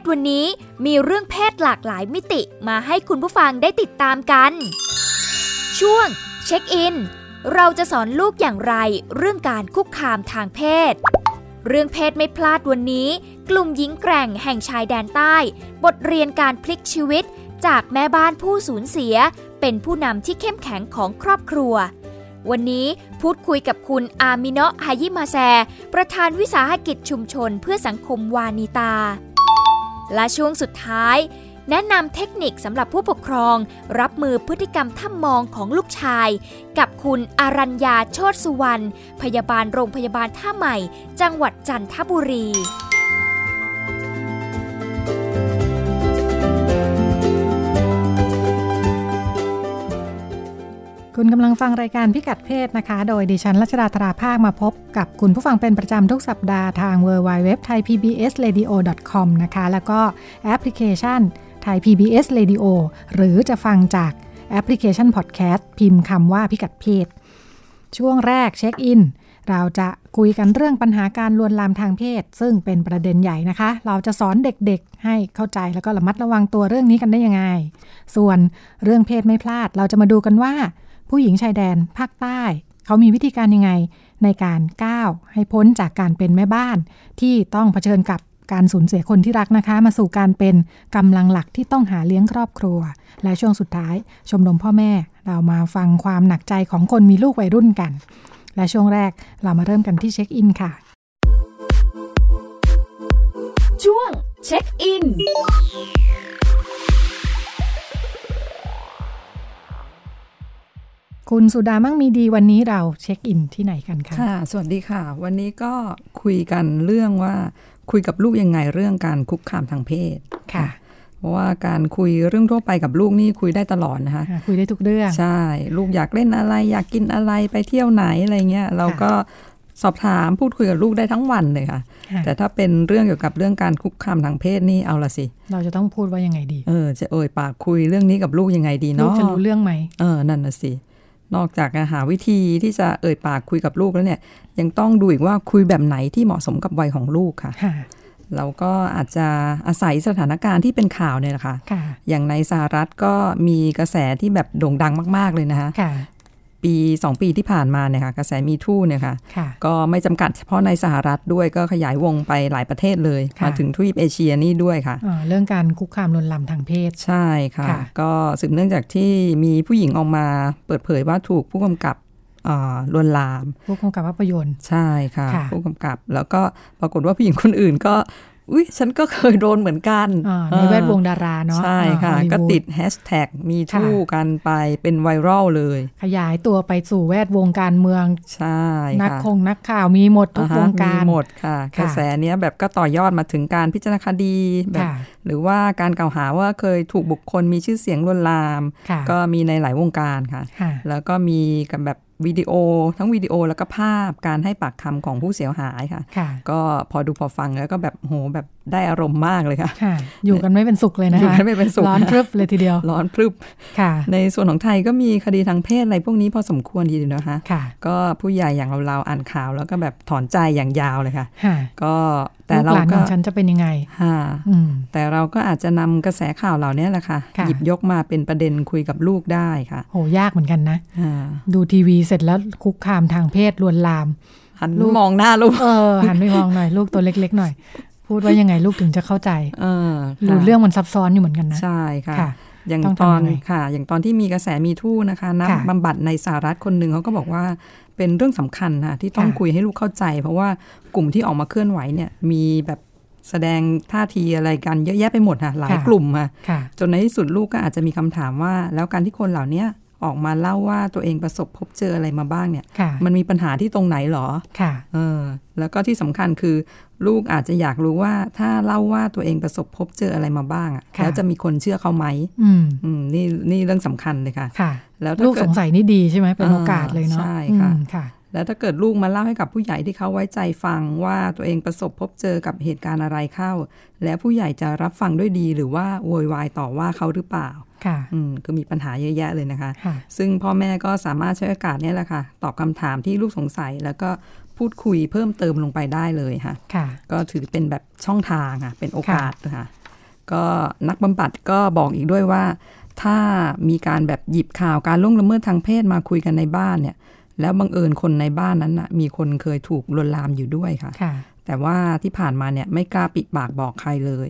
ศวันนี้มีเรื่องเพศหลากหลายมิติมาให้คุณผู้ฟังได้ติดตามกัน ช่วงเช็คอิน เราจะสอนลูกอย่างไรเรื่องการคุกคามทางเพศ เรื่องเพศไม่พลาดวันนี้ กลุ่มหญิงแกร่งแห่งชายแดนใต้ บทเรียนการพลิกชีวิต จากแม่บ้านผู้สูญเสีย เป็นผู้นำที่เข้มแข็งของครอบครัววันนี้พูดคุยกับคุณอามิโนะฮายิมาแซ ประธานวิสาหกิจชุมชนเพื่อสังคมวานิตา และช่วงสุดท้าย แนะนำเทคนิคสำหรับผู้ปกครอง รับมือพฤติกรรมท่ามองของลูกชาย กับคุณอารัญญาโชตสุวรรณพยาบาลโรงพยาบาลท่าใหม่ จังหวัดจันทบุรี คุณกำลังฟังรายการพิกัดเพศนะคะ โดยดิฉันรัชดาธราภาคมาพบกับคุณผู้ฟังเป็นประจำทุกสัปดาห์ทาง w w w t h a i p b s r a d i o c o m นะคะ แล้วก็แอปพลิเคชัน Thai PBS Radio หรือจะฟังจากแอปพลิเคชันพอดแคสต์พิมพ์คำว่าพิกัดเพศ ช่วงแรกเช็คอิน เราจะคุยกันเรื่องปัญหาการลวนลามทางเพศ ซึ่งเป็นประเด็นใหญ่นะคะ เราจะสอนเด็กๆ ให้เข้าใจแล้วก็ระมัดระวังตัวเรื่องนี้กันได้ยังไง ส่วนเรื่องเพศไม่พลาด เราจะมาดูกันว่า ผู้หญิงชายแดนภาคใต้ เขามีวิธีการยังไงในการก้าวให้พ้นจากการเป็นแม่บ้าน ที่ต้องเผชิญกับการสูญเสียคนที่รักนะคะ มาสู่การเป็นกำลังหลักที่ต้องหาเลี้ยงครอบครัว และช่วงสุดท้าย ชมรมพ่อแม่ เรามาฟังความหนักใจของคนมีลูกวัยรุ่นกัน และช่วงแรกเรามาเริ่มกันที่เช็คอินค่ะ ช่วงเช็คอิน คุณสุดามั่งมีดีวันนี้เราเช็คอินที่ไหนกันคะค่ะ สวัสดีค่ะ วันนี้ก็คุยกันเรื่องว่าคุยกับลูกยังไงเรื่องการคุกคามทางเพศค่ะ เพราะว่าการคุยเรื่องทั่วไปกับลูกนี่คุยได้ตลอดนะคะ คุยได้ทุกเรื่อง ใช่ ลูกอยากเล่นอะไร อยากกินอะไรไปเที่ยวไหนอะไรเงี้ยเราก็สอบถามพูดคุยกับลูกได้ทั้งวันเลยค่ะ แต่ถ้าเป็นเรื่องเกี่ยวกับเรื่องการคุกคามทางเพศนี่เอาละสิ เราจะต้องพูดว่ายังไงดี เออ จะเอ่ยปากคุยเรื่องนี้กับลูกยังไงดีเนาะลูกจะรู้เรื่องไหมเออนั่นน่ะสิ นอกจากหาวิธีที่จะเอ่ยปากคุยกับลูกแล้วเนี่ย ยังต้องดูอีกว่าคุยแบบไหนที่เหมาะสมกับวัยของลูกค่ะเราก็อาจจะอาศัยสถานการณ์ที่เป็นข่าวเนี่ยนะคะ อย่างในสหรัฐก็มีกระแสที่แบบโด่งดังมาก ๆ เลยนะคะ ปีสองปีที่ผ่านมาเนี่ยค่ะกระแสมีทู่เนี่ยค่ะก็ไม่จำกัดเฉพาะในสหรัฐด้วยก็ขยายวงไปหลายประเทศเลยมาถึงทวีปเอเชียนี่ด้วยค่ะเรื่องการคุกคามลวนลามทางเพศใช่ค่ะ ก็สืบเนื่องจากที่มีผู้หญิงออกมาเปิดเผยว่าถูกผู้กำกับลวนลาม ผู้กำกับภาพยนตร์ใช่ค่ะ ผู้กำกับ แล้วก็ปรากฏว่าผู้หญิงคนอื่นก็ อุ้ยฉันก็เคยโดนเหมือนกันในแวดวงดาราเนาะใช่ค่ะ ก็ติดแฮชแท็กมีทู่กันไปเป็นไวรัลเลย ขยายตัวไปสู่แวดวงการเมือง ใช่ นักคงนักข่าวมีหมดทุกวงการมีหมดค่ะ กระแสเนี้ยแบบก็ต่อยอดมาถึงการพิจารณาคดีแบบหรือว่าการกล่าวหาว่าเคยถูกบุคคลมีชื่อเสียงลวนลาม ก็มีในหลายวงการค่ะ แล้วก็มีกับแบบ วิดีโอ ทั้งวิดีโอแล้วก็ภาพการให้ปากคำของผู้เสียหายค่ะ ก็พอดูพอฟังแล้วก็แบบโหแบบได้อารมณ์มากเลยค่ะอยู่กันไม่เป็นสุขเลยนะคะอยู่กันไม่เป็นสุขร้อนพรึบเลยทีเดียว ร้อนพรึบในส่วนของไทยก็มีคดีทางเพศอะไรพวกนี้พอสมควรทีเดียวนะคะก็ผู้ใหญ่อย่างเราเราอ่านข่าว แล้วก็แบบถอนใจอย่างยาวเลยค่ะ ก็แต่เราก็ฉันจะเป็นยังไงแต่เราก็อาจจะนำกระแสข่าวเหล่านี้แหละค่ะ หยิบยกมาเป็นประเด็นคุยกับลูกได้ค่ะโหยากเหมือนกันนะดูทีวีเสร็จแล้วคุกคามทางเพศลวนลามหันมองหน้าลูกเออหันไปมองหน่อยลูกตัวเล็ก ๆ หน่อย พูดว่ายังไงลูกถึงจะเข้าใจ เออดูเรื่องมันซับซ้อนอยู่เหมือนกันนะใช่ค่ะอย่างตอนค่ะ อย่างตอนที่มีกระแสมีทู่นะคะนักบำบัดในสหรัฐคนหนึ่งเขาก็บอกว่าเป็นเรื่องสำคัญค่ะที่ต้องคุยให้ลูกเข้าใจ เพราะว่ากลุ่มที่ออกมาเคลื่อนไหวเนี่ยมีแบบแสดงท่าทีอะไรกันเยอะแยะไปหมดค่ะหลายกลุ่มค่ะจนในที่สุดลูกก็อาจจะมีคำถามว่า แล้วการที่คนเหล่านี้ ออกมาเล่าว่าตัวเองประสบพบเจออะไรมาบ้างเนี่ยค่ะมันมีปัญหาที่ตรงไหนหรอค่ะเออแล้วก็ที่สำคัญคือ ลูกอาจจะอยากรู้ว่าถ้าเล่าว่าตัวเองประสบพบเจออะไรมาบ้างอะค่ะแล้วจะมีคนเชื่อเขาไหมอืมอืมนี่นี่เรื่องสำคัญเลยค่ะค่ะ แล้วถ้าลูกเกิสดงสัยนี่ดีใช่ไหมเป็นโอกาสเลยเนาะใช่ค่ะอืมค่ะ แล้วถ้าเกิดลูกมาเล่าให้กับผู้ใหญ่ที่เขาไว้ใจฟังว่าตัวเองประสบพบเจอกับเหตุการณ์อะไรเข้า แล้วผู้ใหญ่จะรับฟังด้วยดีหรือว่าโวยวายต่อว่าเขาหรือเปล่า ค่ะอืมก็มีปัญหาเยอะแยะเลยนะคะค่ะซึ่งพ่อแม่ก็สามารถใช้โอกาสเนี้แหละค่ะ ตอบคำถามที่ลูกสงสัย แล้วก็พูดคุยเพิ่มเติมลงไปได้เลยค่ะค่ะก็ถือเป็นแบบช่องทางค่ะเป็นโอกาสนะคะก็นักบำบัดก็บอกอีกด้วยว่า ถ้ามีการแบบหยิบข่าวการล่วงละเมิดทางเพศมาคุยกันในบ้านเนี่ย แล้วบังเอิญคนในบ้านนั้นน่ะมีคนเคยถูกลวนลามอยู่ด้วยค่ะค่ะแต่ว่าที่ผ่านมาเนี่ยไม่กล้าปิดปากบอกใครเลย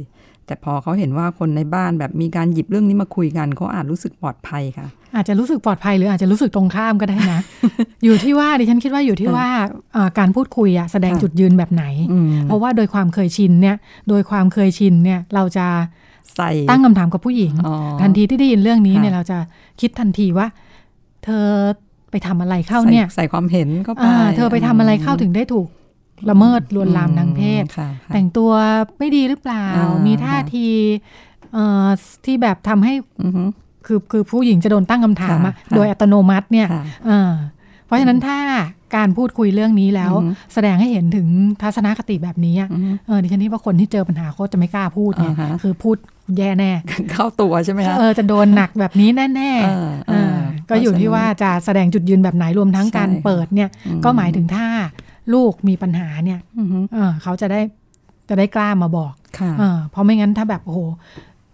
แต่พอเขาเห็นว่าคนในบ้านแบบมีการหยิบเรื่องนี้มาคุยกันเขาอาจรู้สึกปลอดภัยค่ะ อาจจะรู้สึกปลอดภัยหรืออาจจะรู้สึกตรงข้ามก็ได้นะ อยู่ที่ว่าดิฉันคิดว่าอยู่ที่ว่าเอ่อการพูดคุยอะแสดงค่ะจุดยืนแบบไหนอืมเพราะว่าโดยความเคยชินเนี่ย โดยความเคยชินเนี่ยเราจะใส่ตั้งคำถามกับผู้หญิงอ๋อทันทีที่ได้ยินเรื่องนี้ค่ะเนี่ยเราจะคิดทันทีว่า เธอไปทำอะไรเข้าเนี่ย ใส่ใส่ความเห็นเข้าไปอ่าเธอไปทำอะไรเข้าถึงได้ถูก ละเมิดลวนลามทางเพศค่ะค่ะแต่งตัวไม่ดีหรือเปล่าอ่ามีมีท่าทีเอ่อที่แบบทำให้อือฮึคือคือผู้หญิงจะโดนตั้งคำถามอะค่ะค่ะโดยอัตโนมัติเนี่ยค่ะเออเพราะฉะนั้นถ้าการพูดคุยเรื่องนี้แล้วอือฮึแสดงให้เห็นถึงทัศนคติแบบนี้อะอือฮึเออดิฉันคิดว่าคนที่เจอปัญหาเขาจะไม่กล้าพูดไงอ่าฮะคือพูดแย่แน่ เข้าตัวใช่ไหมคะเออจะโดนหนักแบบนี้แน่เออๆเอเอออก็อยู่ที่ว่าจะแสดงจุดยืนแบบไหนรวมทั้งใช่การค่ะเปิดเนี่ยอืมก็หมายถึงถ้า ลูกมีปัญหาเนี่ยอือฮึเออเขาจะได้จะได้กล้ามาบอกค่ะเออเพราะไม่งั้นถ้าแบบโอ้โห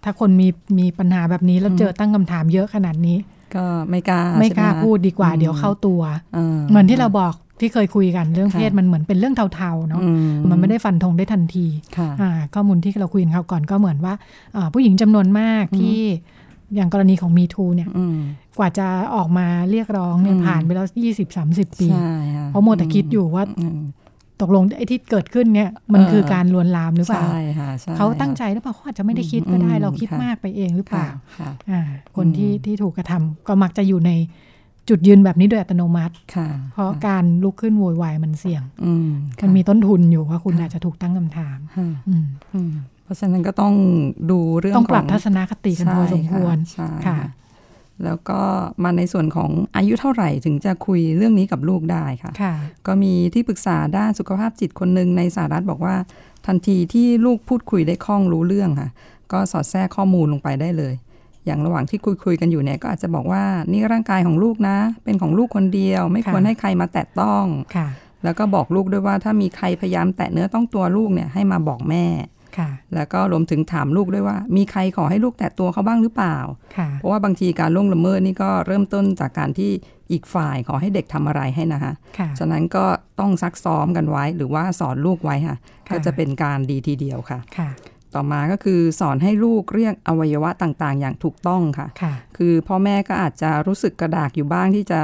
ถ้าคนมีมีปัญหาแบบนี้แล้วเจอตั้งคำถามเยอะขนาดนี้ ก็ไม่กล้าไม่กล้าใช่หคะพูดดีกว่าอืมเดี๋ยวเข้าตัวเออเหมือนที่เราบอกที่เคยคุยกันเรื่องค่ะเพศมันเหมือนเป็นเรื่องเทาๆเนาะอืมันไม่ได้ฟันธงได้ทันทีค่ะอ่าข้อมูลที่เราคุยกันคราวก่อนก็เหมือนว่าอ่าผู้หญิงจำนวนมากอืมที่ อย่างกรณีของมีทูเนี่ยอืมกว่าจะออกมาเรียกร้องเนี่ยอืมผ่านไปแล้วยี่สิบสามสิบปีใช่ค่ะเพราะโมวแต่คิดอยู่ว่าอืมตกลงไอ้ที่เกิดขึ้นเนี่ยมันเออคือการลวนลามหรือเปล่าใช่ค่ะใช่เขาตั้งใจหรือเปล่าเขาอาจจะไม่ได้คิดก็ได้อืมเราคิดค่ะมากไปเองหรือเปค่ะล่าค่ะอ่าคนที่อืมที่ถูกกระทำก็มักจะอยู่ในจุดยืนแบบนี้โดยอัตโนมัติค่ะเพราะการลุกขึ้นโวยวายมันเสี่ยงอืมมันมีต้นทุนอยู่ว่าคุณค่ะอาจจะถูกตั้งคำถามค่ะอืมอืม เพราะฉะนั้นก็ต้องดูเรื่องต้องปรับขทัศนคติกันพอสมควรใช่ค่ะค่ะ แล้วก็มาในส่วนของอายุเท่าไหร่ถึงจะคุยเรื่องนี้กับลูกได้ค่ะค่ะก็มีที่ปรึกษาด้านสุขภาพจิตคนหนึ่งในสหรัฐบอกว่า ทันทีที่ลูกพูดคุยได้คล่องรู้เรื่องค่ะ ก็สอดแทรกข้อมูลลงไปได้เลยอย่างระหว่างที่คุยคุยๆกันอยู่เนี่ยก็อาจจะบอกว่านี่ร่างกายของลูกนะ เป็นของลูกคนเดียว ไม่ควรค่ะให้ใครมาแตะต้องค่ะ แล้วก็บอกลูกด้วยว่าถ้ามีใครพยายามแตะเนื้อต้องตัวลูกเนี่ยให้มาบอกแม่ ค่ะ แล้วก็รวมถึงถามลูกด้วยว่า มีใครขอให้ลูกแตะตัวเขาบ้างหรือเปล่าค่ะเพราะว่าบางทีการล่วงละเมิดนี่ก็เริ่มต้นจากการที่อีกฝ่ายขอให้เด็กทำอะไรให้นะคะค่ะฉะนั้นก็ต้องซักซ้อมกันไว้หรือว่าสอนลูกไว้ค่ะค่ะก็จะเป็นการดีทีเดียวค่ะค่ะ ต่อมาก็คือสอนให้ลูกเรียกอวัยวะต่างๆ อย่างถูกต้องค่ะค่ะคือพ่อแม่ก็อาจจะรู้สึกกระดากอยู่บ้างที่จะ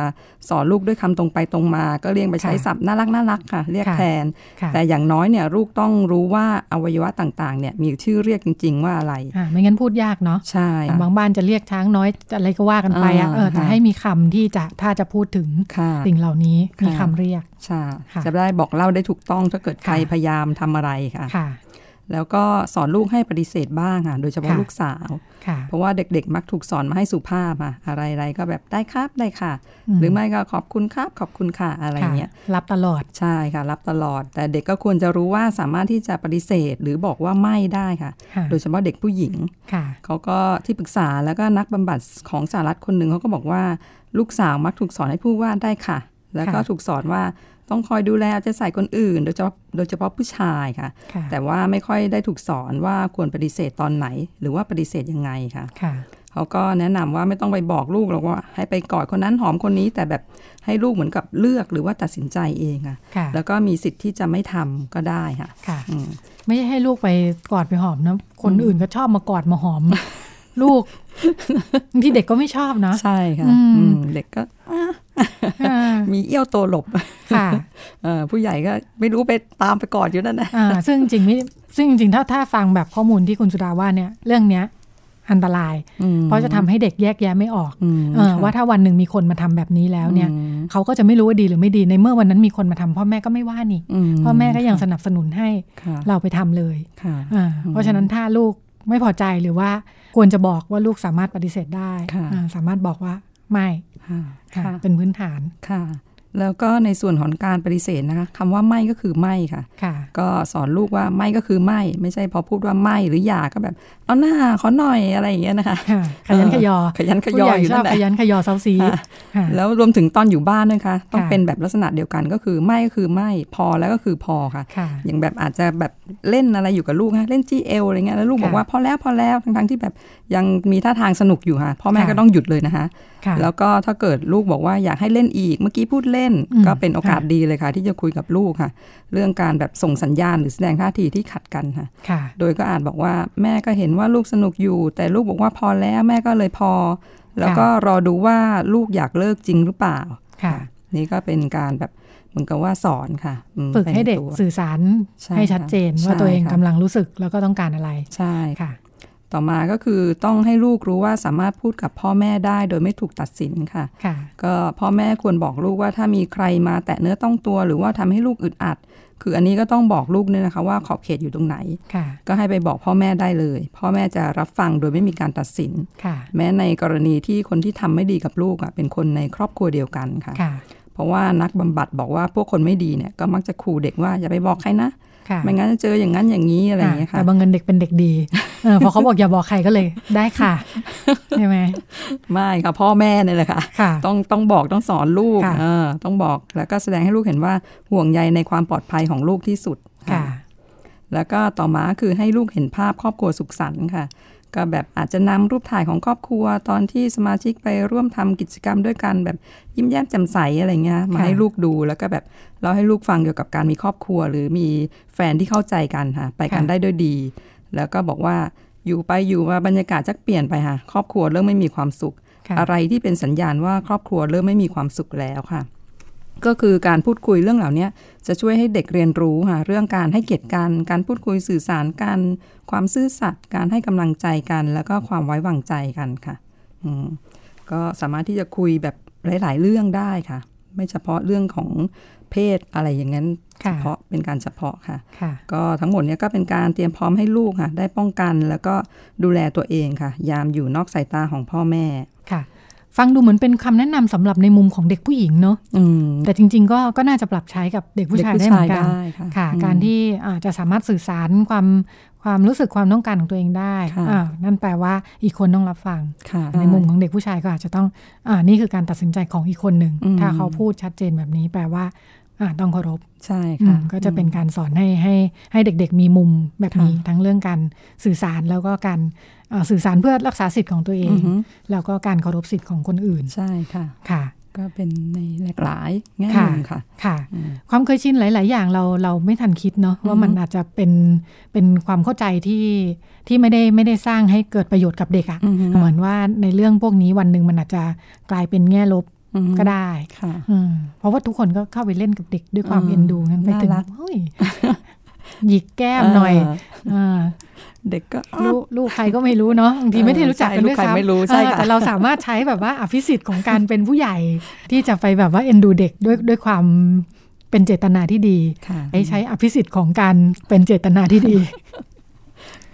สอนลูกด้วยคำตรงไปตรงมา ก็เรียกไปใช้ค่ะศัพท์น่ารักน่ารักค่ะ เรียกค่ะแทนค่ะแต่อย่างน้อยเนี่ยลูกต้องรู้ว่าอวัยวะต่างๆเนี่ยมีชื่อเรียกจริง ๆ ว่าอะไรอ่าไม่งั้นพูดยากเนาะใช่อย่างบางบ้านจะเรียกช้างน้อยจะอะไรก็ว่ากันไปอะอ่าเออแต่ค่ะให้มีคำที่จะถ้าจะพูดถึงค่ะสิ่งเหล่านี้มีค่ะคำเรียกใช่ค่ะจะได้บอกเล่าได้ถูกต้องถ้าเกิดใครค่ะพยายามทำอะไรค่ะค่ะ แล้วก็สอนลูกให้ปฏิเสธบ้างค่ะ โดยเฉพาะค่ะลูกสาวค่ะเพราะว่าเด็กๆ มักถูกสอนมาให้สุภาพอะอะไรๆ ก็แบบได้ครับได้ค่ะมหรือไม่ก็ขอบคุณครับขอบคุณค่ะอะไรค่ะเงี้ย รับตลอด ใช่ค่ะ รับตลอด แต่เด็กก็ควรจะรู้ว่าสามารถที่จะปฏิเสธหรือบอกว่าไม่ได้ค่ะค่ะโดยเฉพาะเด็กผู้หญิงค่ะเขาก็ที่ปรึกษาแล้วก็นักบำบัดของสหรัฐคนหนึ่งเขาก็บอกว่า ลูกสาวมักถูกสอนให้พูดว่าได้ค่ะ แล้วก็ค่ะถูกสอนว่า ต้องคอยดูแลเอาใจใส่คนอื่น โดยเฉพาะโดยเฉพาะผู้ชายค่ะค่ะ แต่ว่าไม่ค่อยได้ถูกสอนว่าควรปฏิเสธตอนไหน หรือว่าปฏิเสธยังไงค่ะค่ะเขาก็แนะนำว่าไม่ต้องไปบอกลูกหรอกว่า ให้ไปกอดคนนั้นหอมคนนี้ แต่แบบให้ลูกเหมือนกับเลือกหรือว่าตัดสินใจเองค่ะค่ะแล้วก็มีสิทธิ์ที่จะไม่ทำก็ได้ค่ะค่ะอืมไม่ใช่ให้ลูกไปกอดไปหอมนะคนอื่นก็ชอบมากอดมาหอม ลูกบางทีเด็กก็ไม่ชอบนะ ใช่ค่ะอืมอืมเด็กก็อ่า มีเอี้ยวตัวหลบค่ะเออผู้ใหญ่ก็ไม่รู้ไปตามไปกอดอยู่นั่นนะอ่าซึ่งจริงๆไม่ซึ่งจริงๆถ้าถ้าฟังแบบข้อมูลที่คุณสุดาว่าเนี่ย เรื่องเนี้ยอันตราย เพราะจะทำให้เด็กแยกแยะไม่ออกอว่าถ้าวันหนึ่งมีคนมาทำแบบนี้แล้วเนี่ย เขาก็จะไม่รู้ว่าดีหรือไม่ดีในเมื่อวันนั้นมีคนมาทำพ่อแม่ก็ไม่ว่านี่พ่อแม่ก็ยังสนับสนุนให้เราไปทำเลยเพราะฉะนั้นถ้าลูกไม่พอใจหรือว่าควรจะบอกว่าลูกสามารถปฏิเสธได้ สามารถบอกว่า ไม่เป็นพื้นฐานค่ะ แล้วก็ในส่วนของการปฏิเสธนะคะคำว่าไม่ก็คือไม่ค่ะค่ะ ก็สอนลูกว่าไม่ก็คือไม่ ไม่ใช่พอพูดว่าไม่หรืออย่าก็แบบเอาหน้าขอหน่อยอะไรอย่างเงี้ยนะคะขยันขยอขยันขยออยู่นั่นแหละขยันขยอเซาซีแล้วรวมถึงตอนอยู่บ้านด้วยค่ะต้องเป็นแบบลักษณะเดียวกันก็คือไม่ก็คือไม่พอแล้วก็คือพอค่ะ อย่างแบบอาจจะแบบเล่นอะไรอยู่กับลูกฮะเล่นจีเอลอะไรเงี้ยแล้วลูกบอกว่าพอแล้วพอแล้วทั้งๆที่แบบยังมีท่าทางสนุกอยู่ค่ะพ่อแม่ก็ต้องหยุดเลยนะคะ แล้วก็ถ้าเกิดลูกบอกว่าอยากให้เล่นอีก เมื่อกี้พูดเล่นก็เป็นโอกาสดีเลยค่ะ ที่จะคุยกับลูกค่ะ เรื่องการแบบส่งสัญญาณหรือแสดงท่าทีที่ขัดกันค่ะ โดยก็อาจบอกว่าแม่ก็เห็นว่าลูกสนุกอยู่ แต่ลูกบอกว่าพอแล้วแม่ก็เลยพอ แล้วก็รอดูว่าลูกอยากเลิกจริงหรือเปล่าค่ะ นี่ก็เป็นการแบบเหมือนกับว่าสอนค่ะฝึกให้เด็กสื่อสารให้ชัดเจนว่าตัวเองกำลังรู้สึกแล้วก็ต้องการอะไรใช่ค่ะ ต่อมาก็คือต้องให้ลูกรู้ว่าสามารถพูดกับพ่อแม่ได้โดยไม่ถูกตัดสินค่ะค่ะก็พ่อแม่ควรบอกลูกว่าถ้ามีใครมาแตะเนื้อต้องตัว หรือว่าทำให้ลูกอึดอัด คืออันนี้ก็ต้องบอกลูกเนี่ยนะคะว่าขอบเขตอยู่ตรงไหน ก็ให้ไปบอกพ่อแม่ได้เลย พ่อแม่จะรับฟังโดยไม่มีการตัดสิน แม้ในกรณีที่คนที่ทำไม่ดีกับลูกอะเป็นคนในครอบครัวเดียวกันค่ะเพราะว่านักบำบัดบอกว่าพวกคนไม่ดีเนี่ยก็มักจะขู่เด็กว่าอย่าไปบอกใครนะ ไม่งั้นจะเจออย่างนั้นอย่างนี้อะไรอย่างเงี้ยค่ะแต่บางเงินเด็กเป็นเด็กดีพอเขาบอกอย่าบอกใครก็เลยได้ค่ะใช่ไหมไม่ค่ะพ่อแม่เนี่ยแหละค่ะ ต้องต้องบอกต้องสอนลูกเออต้องบอกแล้วก็แสดงให้ลูกเห็นว่าห่วงใยในความปลอดภัยของลูกที่สุดค่ะ แล้วก็ต่อมาคือให้ลูกเห็นภาพครอบครัวสุขสันต์ค่ะ ก็แบบอาจจะนำรูปถ่ายของครอบครัว ตอนที่สมาชิกไปร่วมทำกิจกรรมด้วยกันแบบยิ้มแย้มแจ่มใสอะไรเงี้ยมาให้ลูกดูแล้วก็แบบเราให้ลูกฟังเกี่ยวกับการมีครอบครัว หรือมีแฟนที่เข้าใจกันค่ะ ไปกันได้ด้วยดี แล้วก็บอกว่าอยู่ไปอยู่มาบรรยากาศจะเปลี่ยนไปค่ะ ครอบครัวเริ่มไม่มีความสุข อะไรที่เป็นสัญญาณว่าครอบครัวเริ่มไม่มีความสุขแล้วค่ะ ก็คือการพูดคุยเรื่องเหล่านี้จะช่วยให้เด็กเรียนรู้ค่ะเรื่องการให้เกียรติกันการพูดคุยสื่อสารกัน ความซื่อสัตย์การให้กำลังใจกัน แล้วก็ความไว้วางใจกันค่ะอืมก็สามารถที่จะคุยแบบหลาย ๆ เรื่องได้ค่ะ ไม่เฉพาะเรื่องของเพศอะไรอย่างนั้นเฉพาะเป็นการเฉพาะค่ะก็ทั้งหมดนี้ก็เป็นการเตรียมพร้อมให้ลูกค่ะ ได้ป้องกันแล้วก็ดูแลตัวเองค่ะ ยามอยู่นอกสายตาของพ่อแม่ค่ะ ฟังดูเหมือนเป็นคำแนะนำสำหรับในมุมของเด็กผู้หญิงเนาะแต่จริง ๆ ก็ก็น่าจะปรับใช้กับเด็กผู้ชายได้เหมือนกันค่ะ การที่อาจจะสามารถสื่อสารความความรู้สึกความต้องการของตัวเองได้อ่านั่นแปลว่าอีกคนต้องรับฟัง ในมุมของเด็กผู้ชายก็อาจจะต้องอ่านี่คือการตัดสินใจของอีกคนหนึ่ง ถ้าเขาพูดชัดเจนแบบนี้แปลว่า ต้องเคารพใช่ค่ะก็จะเป็นการสอนให้ให้ให้เด็กๆ มีมุมแบบนี้ทั้งเรื่องการสื่อสารแล้วก็การสื่อสารเพื่อรักษาสิทธิ์ของตัวเอง แล้วก็การเคารพสิทธิ์ของคนอื่นใช่ค่ะค่ะก็เป็นในหลากหลายแง่มุมค่ะค่ะ ความเคยชินหลาย ๆ อย่างเราเราไม่ทันคิดเนาะว่ามันอาจจะเป็นเป็นความเข้าใจที่ที่ไม่ได้ไม่ได้สร้างให้เกิดประโยชน์กับเด็กอะ่ะเหมือนว่าในเรื่องพวกนี้วันหนึ่งมันอาจจะกลายเป็นแง่ลบ ก็ได้ค่ะเพราะว่าทุกคนก็เข้าไปเล่นกับเด็กด้วยความเอ็นดูนั้นไปถึงเฮ้ยหยิกแก้มหน่อยเด็กก็ลูกลูกใครก็ไม่รู้เนาะบางทีไม่ได้รู้จักกันด้วยซ้ำแต่เราสามารถใช้แบบว่าอภิสิทธิ์ของการเป็นผู้ใหญ่ที่จะไปแบบว่าเอ็นดูเด็กด้วยด้วยความเป็นเจตนาที่ดีใช้ใช้อภิสิทธิ์ของการเป็นเจตนาที่ดี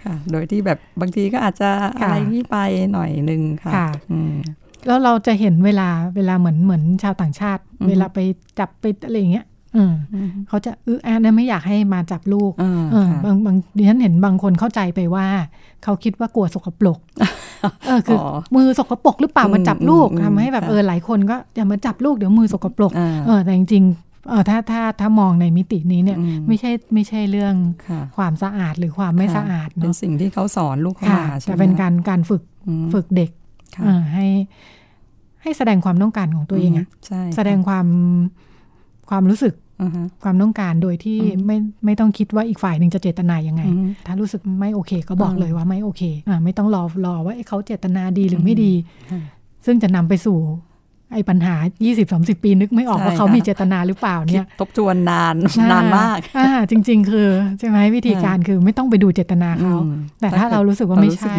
ค่ะโดยที่แบบบางทีก็อาจจะอะไรนี่ไปหน่อยหนึ่งค่ะ แล้วเราจะเห็นเวลาเวลาเหมือนเหมือนชาวต่างชาติ เวลาไปจับไปอะไรอย่างเงี้ยเขาจะอื้อแอนไม่อยากให้มาจับลูกบางบางดิฉันเห็นบางคนเข้าใจไปว่า เขาคิดว่ากลัวสกปรกเออคือมือสกปรกหรือเปล่ามาจับลูกทำให้แบบเออหลายคนก็อย่ามาจับลูกเดี๋ยวมือสกปรกเออแต่จริงๆเออถ้าถ้าถ้ามองในมิตินี้เนี่ยไม่ใช่ไม่ใช่เรื่องความสะอาดหรือความไม่สะอาดเป็นสิ่งที่เขาสอนลูกเข้ามาจะเป็นการการฝึกฝึกเด็ก ให้ให้แสดงความต้องการของตัวเองอะแสดงความความรู้สึกความต้องการโดยที่ไม่ไม่ต้องคิดว่าอีกฝ่ายหนึ่งจะเจตนายังไง ถ้ารู้สึกไม่โอเค ก็บอกเลยว่าไม่โอเคอ่าไม่ต้องรอรอว่าเขาเจตนาดีหรือไม่ดี ซึ่งจะนำไปสู่ ไอ้ปัญหา 20-30 ปีนึกไม่ออกว่าเขามีเจตนาหรือเปล่าเนี่ยทบทวนนานนานมากอ่าจริง ๆ คือ ใช่ไหมวิธีการคือไม่ต้องไปดูเจตนาเขาแต่ถ้าเรารู้สึกว่าไม่ใช่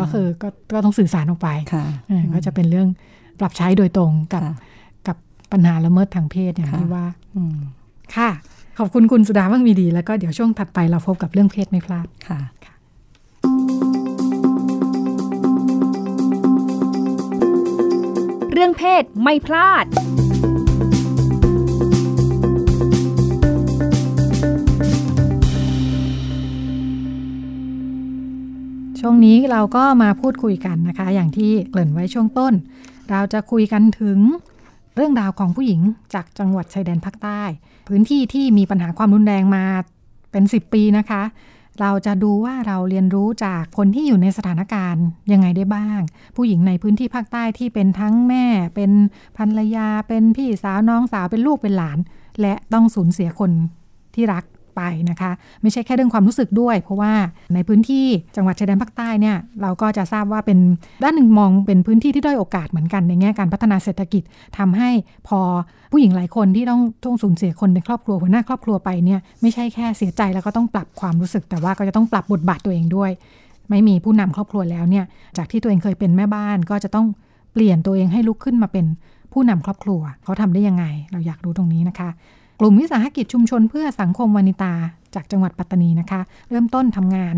ก็คือก็ต้องสื่อสารออกไปก็จะเป็นเรื่องปรับใช้โดยตรงกับกับปัญหาละเมิดทางเพศอย่างที่ว่าค่ะ ขอบคุณคุณสุดาว่างมีดี แล้วก็เดี๋ยวช่วงถัดไปเราพบกับเรื่องเพศไม่พลาดค่ะ เรื่องเพศไม่พลาดช่วงนี้เราก็มาพูดคุยกันนะคะ อย่างที่เกริ่นไว้ช่วงต้น เราจะคุยกันถึงเรื่องราวของผู้หญิงจากจังหวัดชายแดนภาคใต้ พื้นที่ที่มีปัญหาความรุนแรงมาเป็น 10 ปีนะคะ เราจะดูว่าเราเรียนรู้จากคนที่อยู่ในสถานการณ์ยังไงได้บ้าง ผู้หญิงในพื้นที่ภาคใต้ที่เป็นทั้งแม่ เป็นภรรยา เป็นพี่สาวน้องสาวเป็นลูกเป็นหลาน และต้องสูญเสียคนที่รัก ไปนะคะ ไม่ใช่แค่เรื่องความรู้สึกด้วย เพราะว่าในพื้นที่จังหวัดชายแดนภาคใต้เนี่ยเราก็จะทราบว่าเป็นด้านหนึ่งมองเป็นพื้นที่ที่ด้อยโอกาสเหมือนกันในแง่การพัฒนาเศรษฐกิจทำให้พอผู้หญิงหลายคนที่ต้องต้องสูญเสียคนในครอบครัวหัวหน้าครอบครัวไปเนี่ยไม่ใช่แค่เสียใจแล้วก็ต้องปรับความรู้สึก แต่ว่าก็จะต้องปรับบทบาทตัวเองด้วย ไม่มีผู้นำครอบครัวแล้วเนี่ยจากที่ตัวเองเคยเป็นแม่บ้านก็จะต้องเปลี่ยนตัวเองให้ลุกขึ้นมาเป็นผู้นำครอบครัวเขาทำได้ยังไง เราอยากรู้ตรงนี้นะคะ กลุ่มวิสาหกิจชุมชนเพื่อสังคมวานิตา จากจังหวัดปัตตานีนะคะ เริ่มต้นทำงาน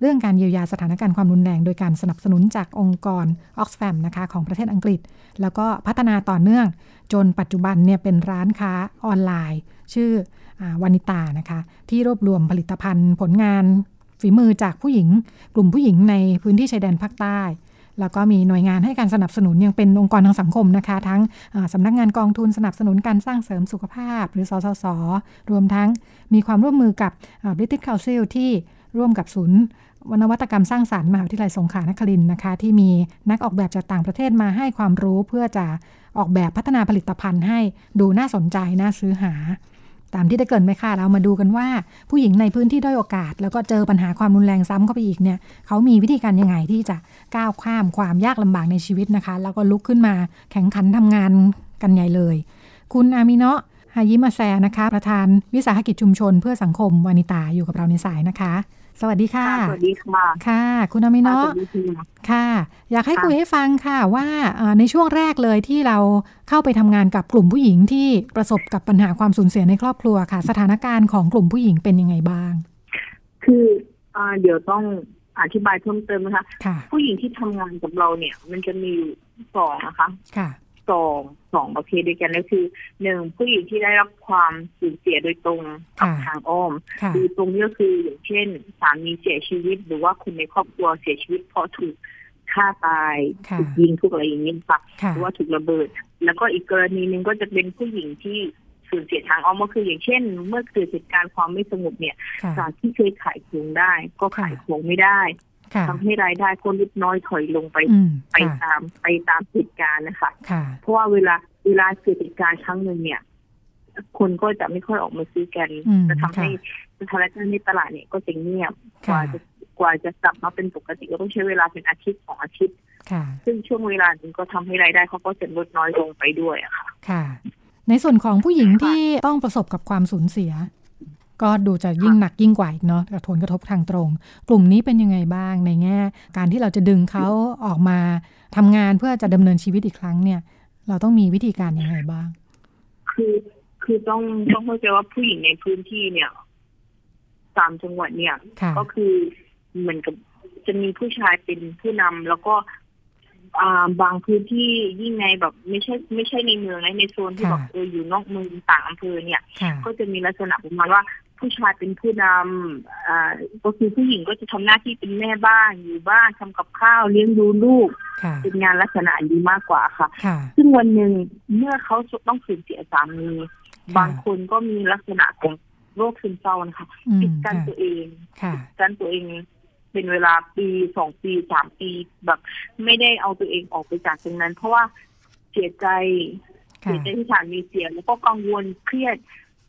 เรื่องการเยียวยาสถานการณ์ความรุนแรง โดยการสนับสนุนจากองค์กร Oxfam นะคะของประเทศอังกฤษ แล้วก็พัฒนาต่อเนื่อง จนปัจจุบันเนี่ยเป็นร้านค้าออนไลน์ ชื่อวานิตานะคะที่รวบรวมผลิตภัณฑ์ผลงานฝีมือจากผู้หญิง กลุ่มผู้หญิงในพื้นที่ชายแดนภาคใต้ แล้วก็มีหน่วยงานให้การสนับสนุนยังเป็นองค์กรทางสังคมนะคะ ทั้งสำนักงานกองทุนสนับสนุนการสร้างเสริมสุขภาพ หรือสสส รวมทั้งมีความร่วมมือกับบริติชคา c ซิลที่ร่วมกับศูนย์วนวัตกรรมสร้างสารรค์มหาวิทยาลัยสงขลานครินนะคะ ที่มีนักออกแบบจากต่างประเทศมาให้ความรู้เพื่อจะออกแบบพัฒนาผลิตภัณฑ์ให้ดูน่าสนใจน่าซื้อหา ตามที่ได้เกินไปค่ะเรามาดูกันว่า ผู้หญิงในพื้นที่ด้อยโอกาส แล้วก็เจอปัญหาความรุนแรงซ้ำเข้าไปอีกเนี่ยเขามีวิธีการยังไงที่จะก้าวข้ามความยากลำบากในชีวิตนะคะ แล้วก็ลุกขึ้นมาแข่งขันทำงานกันใหญ่เลย คุณอามิเนาะฮายิมาแซนะคะ ประธานวิสาหกิจชุมชนเพื่อสังคมวานิตาอยู่กับเราในสายนะคะ สวัสดีค่ะ สวัสดีค่ะ ค่ะ คุณอามิโนะค่ะ อยากให้คุยให้ฟังค่ะว่าในช่วงแรกเลยที่เราเข้าไปทำงานกับกลุ่มผู้หญิงที่ประสบกับปัญหาความสูญเสียในครอบครัวค่ะ สถานการณ์ของกลุ่มผู้หญิงเป็นยังไงบ้าง คืออเดี๋ยวต้องอธิบายเพิ่มเติมนะคะ ผู้หญิงที่ทำงานกับเราเนี่ย มันจะมีสองนะคะ ค่ะสอง สองประเภทด้วยกันก็คือหนึ่งผู้หญิงที่ได้รับความสูญเสียโดยตรงกับทางอ้อมคือตรงนี้ก็คืออย่างเช่น สามีเสียชีวิต หรือว่าคนในครอบครัวเสียชีวิตเพราะถูกฆ่าตายถูกยิงถูกอะไรอย่างนี้ค่ะหรือว่าถูกระเบิด แล้วก็อีกกรณีหนึ่งก็จะเป็นผู้หญิงที่สูญเสียทางอ้อมก็คืออย่างเช่น เมื่อเกิดเหตุการณ์ความไม่สงบเนี่ยจากที่เคยขายของได้ ก็ขายของไม่ได้ ทำให้รายได้คนลดน้อยถอยลงไปไปตามไปตามเหตุการณ์นะคะเพราะว่าเวลาเวลาเกิดเหตุการณ์ครั้งหนึ่งเนี่ย คนก็จะไม่ค่อยออกมาซื้อกันจะทำให้สถานการณ์ในตลาดเนี่ยก็จะเงียบกว่าจะกว่าจะกลับมาเป็นปกติก็ต้องใช้เวลาเป็นอาทิตย์สองอาทิตย์ซึ่งช่วงเวลานึงก็ทำให้รายได้เขาก็จะลดน้อยลงไปด้วยอะค่ะ ค่ะ ในส่วนของผู้หญิงที่ต้องประสบกับความสูญเสีย ก็ดูจะยิ่งหนักยิ่งกว่าอีกเนาะกระทนกระทบทางตรง กลุ่มนี้เป็นยังไงบ้างในแง่ การที่เราจะดึงเขาออกมาทำงานเพื่อจะดำเนินชีวิตอีกครั้งเนี่ย เราต้องมีวิธีการยังไงบ้าง คือคือต้องต้องเข้าใจว่าผู้หญิงในพื้นที่เนี่ยสามจังหวัดเนี่ย ก็คือเหมือนกับจะมีผู้ชายเป็นผู้นำแล้วก็อ่าบางพื้นที่ยิ่งในแบบไม่ใช่ไม่ใช่ในเมืองนะในโซนที่แบบเอออยู่นอกเมืองต่างอำเภอเนี่ย ก็จะมีลักษณะประมาณว่า ผู้ชายเป็นผู้นำอ่าก็คือผู้หญิงก็จะทำหน้าที่เป็นแม่บ้านอยู่บ้านทำกับข้าวเลี้ยงดูลูก เป็นงานลักษณะนี้มากกว่าค่ะ ซึ่งวันหนึ่งเมื่อเขาต้องสูญเสียสามีบางคนก็มีลักษณะของโรคซึมเศร้านะคะปิดกันตัวเองกันตัวเองเป็นเวลาปีสองปีสามปีแบบ ไม่ได้เอาตัวเองออกไปจากตรงนั้น เพราะว่าเสียใจเสียใจที่สามีเสียแล้วก็กังวลเครียด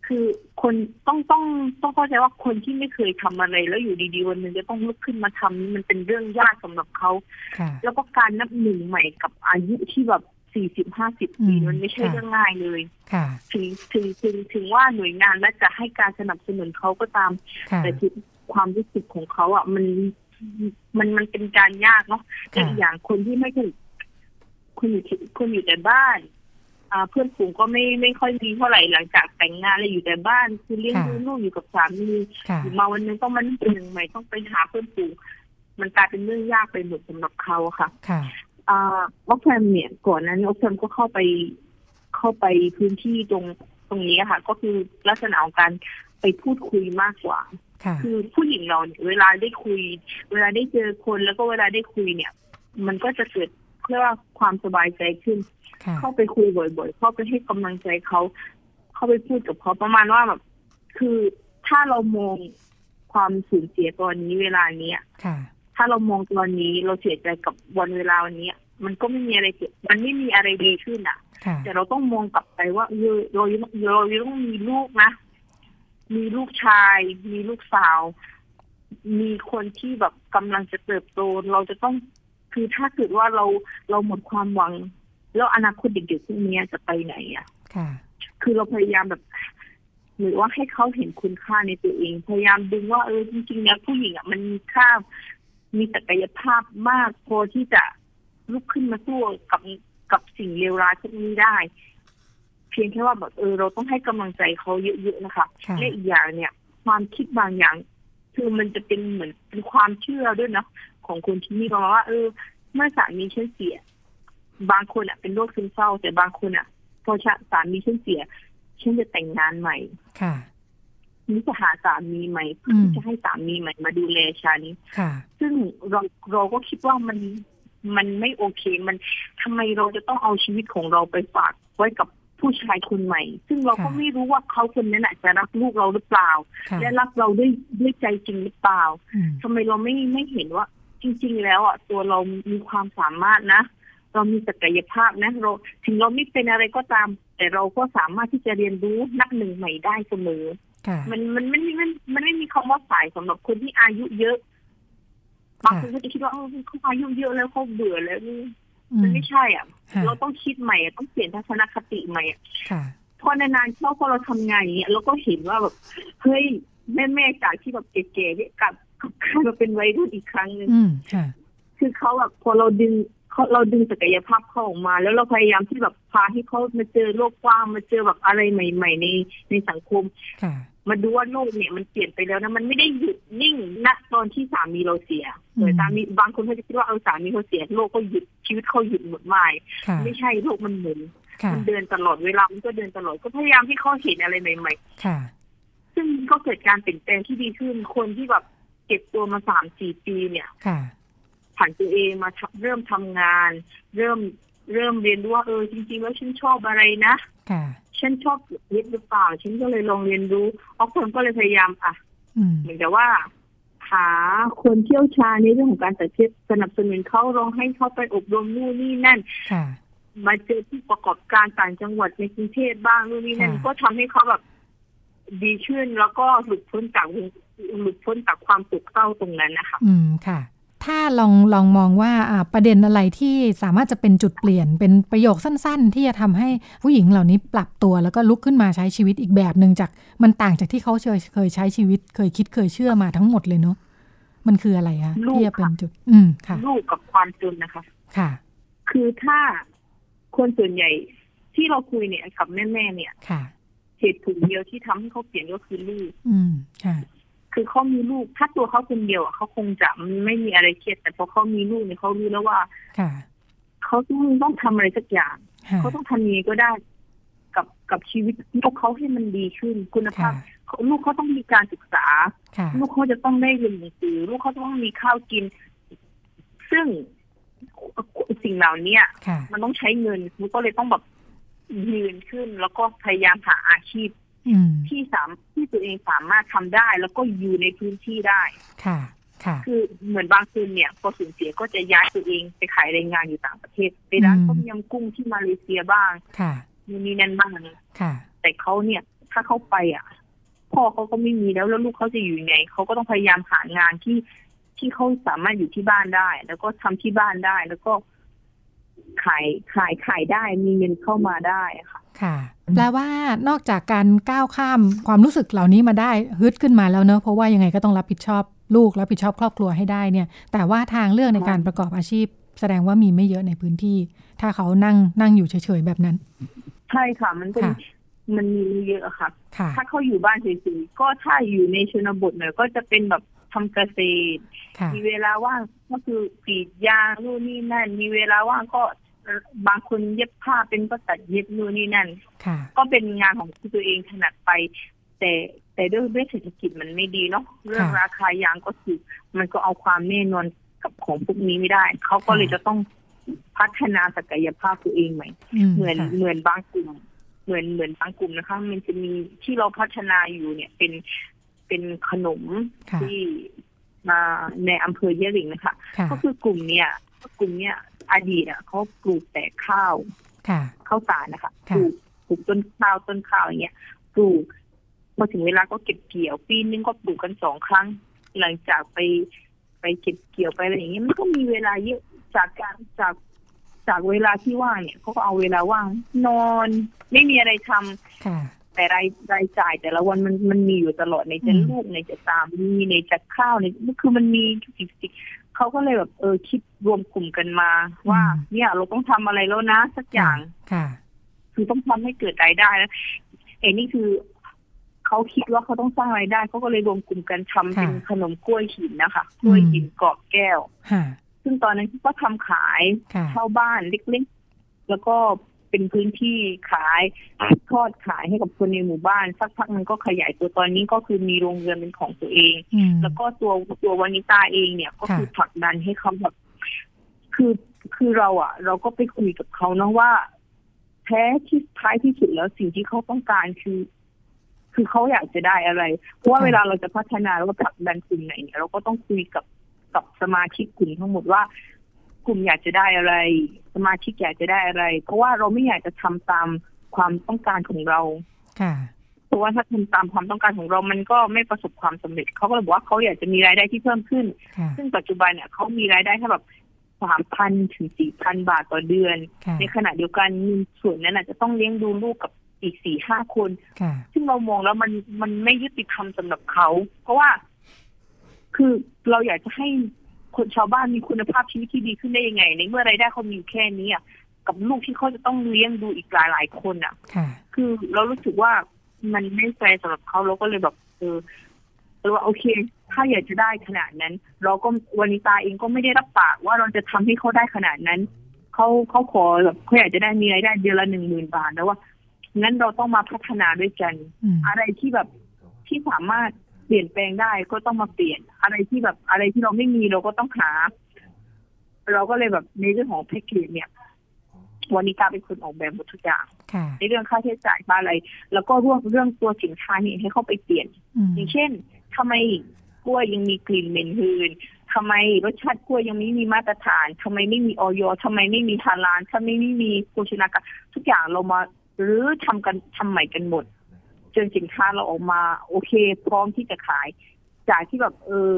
คือคนต้องต้องต้องเข้าใจว่าคนที่ไม่เคยทำอะไร แล้วอยู่ดีๆวันหนึ่งจะต้องลุกขึ้นมาทำนี่มันเป็นเรื่องยากสำหรับเขาแล้วก็การนับหนึ่งใหม่กับอายุที่แบบสี่สิบห้าสิบปีมันไม่ใช่เรื่องง่ายเลยค่ะถึงถึงถึงถึงว่าหน่วยงานและจะให้การสนับสนุนเขาก็ตาม แต่ที่ความรู้สึกของเขาอะมันมันมันเป็นการยากเนาะแต่อย่างคนที่ไม่ถูกคุณอยู่คุณอยู่แต่บ้านอ่า เพื่อนฝูงก็ไม่ไม่ค่อยมีเท่าไหร่หลังจากแต่งงานเลยอยู่แต่บ้าน คือเลี้ยงดูลูกอยู่กับสามีอยู่มาวันนึงต้องมันเป็นหนึ่งใหม่ต้องไปหาเพื่อนฝูงมันกลายเป็นเรื่องยากไปหมดสำหรับเขาค่ะค่ะอ่าออกแฟมเนี่ยก่อนนั้นออกแฟมก็เข้าไปเข้าไปพื้นที่ตรงตรงนี้ค่ะ ก็คือลักษณะของการไปพูดคุยมากกว่า คือผู้หญิงเราเนี่ยเวลาได้คุย เวลาได้เจอคนแล้วก็เวลาได้คุยเนี่ย มันก็จะเกิดเพื่อความสบายใจขึ้น เข้าไปคุยบ่อยๆ เข้าไปให้กำลังใจเขา เข้าไปพูดกับเขาประมาณว่าแบบ คือถ้าเรามองความสูญเสียตอนนี้เวลาเนี้ยถ้าเรามองตอนนี้เราเสียใจกับวันเวลาวันนี้มันก็ไม่มีอะไรเกิดมันไม่มีอะไรดีขึ้นอะ แต่เราต้องมองกลับไปว่าเออเราเราต้องมีลูกนะ มีลูกชาย มีลูกสาว มีคนที่แบบกำลังจะเติบโต เราจะต้อง คือถ้าเกิดว่าเราเราหมดความหวัง แล้วอนาคตเด็กๆพวกนี้จะไปไหนอะ คือเราพยายามแบบหรือว่าให้เขาเห็นคุณค่าในตัวเอง พยายามดึงว่าเออจริงๆแล้วผู้หญิงอะมันมีค่ามีศักยภาพมากพอที่จะลุกขึ้นมาสู้กับกับสิ่งเลวร้ายพวกนี้ได้ เพียงแค่ว่าแบบเออเราต้องให้กำลังใจเขาเยอะๆนะคะและอีกอย่างเนี่ย ความคิดบางอย่าง คือมันจะเป็นเหมือนเป็นความเชื่อด้วยนะ ของคนที่นี่ประมาณว่าเออ เมื่อสามีฉันเสีย บางคนอะ เป็นโรคซึมเศร้า แต่บางคนอะพอสามีฉันเสียฉันจะแต่งงานใหม่ ค่ะนี่จะหาสามีใหม่เพื่อจะให้สามีใหม่มาดูแลฉันซึ่งเราเราก็คิดว่ามันมันไม่โอเค มันทำไมเราจะต้องเอาชีวิตของเราไปฝากไว้กับผู้ชายคนใหม่ ซึ่งเราก็ไม่รู้ว่าเขาคนนั้นจะรักลูกเราหรือเปล่า และรักเราด้วยด้วยใจจริงหรือเปล่าทำไมเราไม่ไม่เห็นว่า จริง ๆ แล้วอะตัวเรามีความสามารถนะ เรามีศักยภาพนะเราถึงเราไม่เป็นอะไรก็ตาม แต่เราก็สามารถที่จะเรียนรู้นักหนึ่งใหม่ได้เสมอมันมันไม่มันมันไม่มีคำว่าสายสำหรับคนที่อายุเยอะบางคนก็จะคิดว่าเขาอายุเยอะแล้วเขาเบื่อแล้วมันไม่ใช่อะ เราต้องคิดใหม่ต้องเปลี่ยนทัศนคติใหม่อะพอนานๆเข้าพอเราทำงานอย่างเงี้ยเราก็เห็นว่าแบบเฮ้ยแม่แม่จากที่แบบเก๋ๆเนี่ยก ลับกลับมาเป็นวัยรุ่นอีกครั้งหนึ่งคือเขาแบบพอเราดึงเขาเราดึงศักยภาพเขาออกมา แล้วเราพยายามที่แบบพาให้เขามาเจอโลกกว้างมาเจอแบบอะไรใหม่ ๆ ในในสังคมมาดูว่าโลกเนี่ยมันเปลี่ยนไปแล้วนะมันไม่ได้หยุดนิ่งณตอนที่สามีเราเสียแต่สามีบางคนเขาจะคิดว่าเอาสามีเขาเสียโลกก็หยุดชีวิตเขาหยุดหมดไม่ไม่ใช่โลกมันหมุนมันเดินตลอดเวลามันก็เดินตลอดก็พยายามที่เขาเห็นอะไรใหม่ๆซึ่งก็เกิดการเปลี่ยนแปลงที่ดีขึ้นคนที่แบบ เก็บตัวมาสามสี่ปีเนี่ยผ่านตัวเองมาเริ่มทำงาน เริ่มเริ่มเรียนรู้ว่าเออจริงๆแล้วฉันชอบอะไรนะฉันชอบวิทย์หรือเปล่าฉันก็เลยลองเรียนรู้ออกคนก็เลยพยายามอะเหมือนกับว่าหาคนเที่ยวชาญในเรื่องของการตัดเชืสนับสนุนเขาลองให้เขาไปอบรมนู่นนี่นั่นมาเจอผู้ประกอบการต่างจังหวัดในกรุงเทพบ้างนู่นนี่นั่น ก็ทำให้เขาแบบดีขึ้นแล้วก็หลุดพ้นจาก หลุดพ้นจากความสุขเศร้าตรงนั้นนะคะ อืมค่ะ ถ้าลองลองมองว่าประเด็นอะไรที่สามารถจะเป็นจุดเปลี่ยน เป็นประโยคสั้น ๆ ที่จะทำให้ผู้หญิงเหล่านี้ปรับตัวแล้วก็ลุกขึ้นมาใช้ชีวิตอีกแบบหนึ่งจากมันต่างจากที่เขาเคยเคยใช้ชีวิต เคยคิดเคยเชื่อมาทั้งหมดเลยเนาะมันคืออะไรคะที่จะเป็นจุด อืมค่ะลูกกับความจนนะคะ ค่ะ คือถ้าคนส่วนใหญ่ที่เราคุยเนี่ยกับแม่ๆเนี่ยค่ะเหตุผลเดียวที่ทำให้เขาเปลี่ยนก็คือลูก อืมค่ะ คือเขามีลูกถ้าตัวเขาคนเดียวเขาคงจะไม่มีอะไรเครียดแต่พอเขามีลูกเนี่ยเขารู้แล้วว่าเขาต้องต้องทำอะไรสักอย่างเขาต้องทำยังไงก็ได้ กับกับชีวิตลูกเขาให้มันดีขึ้นคุณภาพลูกเขาต้องมีการศึกษา ลูกเขาจะต้องได้เรียนหนังสือลูกเขาต้องมีข้าวกิน ซึ่งสิ่งเหล่านี้มันต้องใช้เงินมันก็เลยต้องแบบยืนขึ้น แล้วก็พยายามหาอาชีพ ที่สามที่ตัวเองสามารถทำได้ แล้วก็อยู่ในพื้นที่ได้ค่ะค่ะ คือเหมือนบางคืนเนี่ยพอสูญเสียก็จะย้ายตัวเองไปขายแรงงานอยู่ต่างประเทศไปร้านต้มยำกุ้งที่มาเลเซียบ้างค่ะมีนี่นั่นบ้างค่ะ แต่เขาเนี่ย ถ้าเขาไปอะพ่อเขาก็ไม่มีแล้วแล้วลูกเขาจะอยู่ยังไงเขาก็ต้องพยายามหางานที่ที่เขาสามารถอยู่ที่บ้านได้ แล้วก็ทำที่บ้านได้แล้วก็ขายขายขายได้มีเงินเข้ามาได้ค่ะ ค่ะ แปลว่านอกจากการก้าวข้ามความรู้สึกเหล่านี้มาได้ฮึดขึ้นมาแล้วเนอะเพราะว่ายังไงก็ต้องรับผิดชอบลูกรับผิดชอบครอบครัวให้ได้เนี่ย แต่ว่าทางเลือกในการประกอบอาชีพ แสดงว่ามีไม่เยอะในพื้นที่ ถ้าเขานั่งนั่งอยู่เฉยๆแบบนั้น ใช่ค่ะมันเป็นมันมีเยอะค่ะค่ะถ้าเขาอยู่บ้านเฉยๆก็ถ้าอยู่ในชนบทหน่อยก็จะเป็นแบบทำเกษตร มีเวลาว่างก็คือกรีดยางนู่นนี่นั่น มีเวลาว่างก็ บางคนเย็บผ้าเป็นก็ตัดเย็บนู่นนี่นั่น ก็เป็นงานของตัวเองถนัดไป แต่แต่ด้วยด้วยเศรษฐกิจมันไม่ดีเนาะเรื่องราคายางก็คือมันก็เอาความแน่นอนกับของพวกนี้ไม่ได้ เขาก็เลยจะต้องพัฒนาศักยภาพตัวเองใหม่เหมือนเหมือนบางกลุ่ม เหมือนเหมือนบางกลุ่มนะคะ มันจะมีที่เราพัฒนาอยู่เนี่ยเป็นเป็นขนมที่มาในอำเภอเยลิงนะคะ ก็คือกลุ่มเนี้ย กลุ่มเนี้ยอดีตอะเขาปลูกแต่ข้าวข้าวสารนะคะปลูกปลูกต้นข้าวต้นข้าวอย่างเงี้ยปลูกพอถึงเวลาก็เก็บเกี่ยว ปีนึงก็ปลูกกันสองครั้ง หลังจากไปไปเก็บเกี่ยวไปอะไรอย่างเงี้ยมันก็มีเวลาเยอะจากการจากจากเวลาที่ว่างเนี่ยเขาก็เอาเวลาว่าง นอน ไม่มีอะไรทำแต่รายรายจ่ายแต่ละวันมันมันมีอยู่ตลอดในจะลูกในจะตามมีในจะข้าวในคือมันมีทุกสิ่ง เขาก็เลยแบบเออคิดรวมกลุ่มกันมา ว่าเนี่ยเราต้องทำอะไรแล้วนะสักอย่างค่ะ คือต้องทำให้เกิดรายได้แล้วเอ็นี่คือเขาคิดว่าเขาต้องสร้างรายได้เขาก็เลยรวมกลุ่มกันทำเป็นขนมกล้วยหินนะคะกล้วยหินกรอบแก้วซึ่งตอนนั้นก็ทำขายเช่าบ้านเล็กๆแล้วก็ เป็นพื้นที่ขายทอดขายให้กับคนในหมู่บ้าน สักพักมันก็ขยายตัวตอนนี้ก็คือมีโรงเรือนเป็นของตัวเอง แล้วก็ตัวตัววานิตาเองเนี่ยก็คือผลักดันให้เขาแบบคือคือเราอะเราก็ไปคุยกับเขาเนาะว่าแท้ที่ท้ายที่สุดแล้วสิ่งที่เขาต้องการคือ คือเขาอยากจะได้อะไร เพราะว่าเวลาเราจะพัฒนาแล้วก็ผลักดันกลุ่มไหนเนี่ยเราก็ต้องคุยกับกับสมาชิกกลุ่มทั้งหมดว่า กลุ่มอยากจะได้อะไร สมาชิกอยากจะได้อะไร เพราะว่าเราไม่อยากจะทำตามความต้องการของเรา ค่ะเพราะว่าถ้าทำตามความต้องการของเรามันก็ไม่ประสบความสำเร็จเขาก็เลยบอกว่าเขาอยากจะมีรายได้ที่เพิ่มขึ้น ซึ่งปัจจุบันเนี่ยเขามีรายได้แค่แบบสามพันถึงสี่พันบาทต่อเดือน ในขณะเดียวกันส่วนนั้นอาจจะต้องเลี้ยงดูลูกกับอีกสี่ห้าคน ซึ่งเรามองแล้วมันมันไม่ยุติธรรมสำหรับเขา เพราะว่า คือเราอยากจะให้ คนชาวบ้านมีคุณภาพชีวิตที่ดีขึ้นได้ยังไง ในเมื่อไรายได้เขามีแค่นี้อะกับลูกที่เขาจะต้องเลี้ยงดูอีกหลายหลายคนอะคือเรารู้สึกว่ามันไม่แฟร์สำหรับเขาเราก็เลยแบบเออเราว่าโอเค ถ้าอยากจะได้ขนาดนั้น เราก็วานิตาเองก็ไม่ได้รับปากว่าเราจะทำให้เขาได้ขนาดนั้นเขาเขาขอแบบเขาอยากจะได้มีรายได้เดือนละหนึ่งหมื่นบาทแล้วว่างั้นเราต้องมาพัฒนาด้วยกัน อะไรที่แบบที่สามารถ เปลี่ยนแปลงได้ก็ต้องมาเปลี่ยน อะไรที่แบบอะไรที่เราไม่มีเราก็ต้องหา เราก็เลยแบบในเรื่องของแพ็กเกจเนี่ยวันนี้กาเป็นคนออกแบบหมดทุกอย่างในเรื่องค่าใช้จ่ายอะไร แล้วก็ร่วมเรื่องตัวสินค้านี่ให้เข้าไปเปลี่ยน อย่างเช่นทำไมกล้วยยังมีกลิ่นเหม็นหืนทำไมรสชาติกล้วยยังไม่มีมาตรฐานทำไมไม่มีออยทำไมไม่มีทาลานทำไมไม่มีโภชนาการทุกอย่างเรามาหรือทำกันทำใหม่กันหมด จนสินค้าเราออกมา โอเค พร้อมที่จะขาย จากที่แบบเออ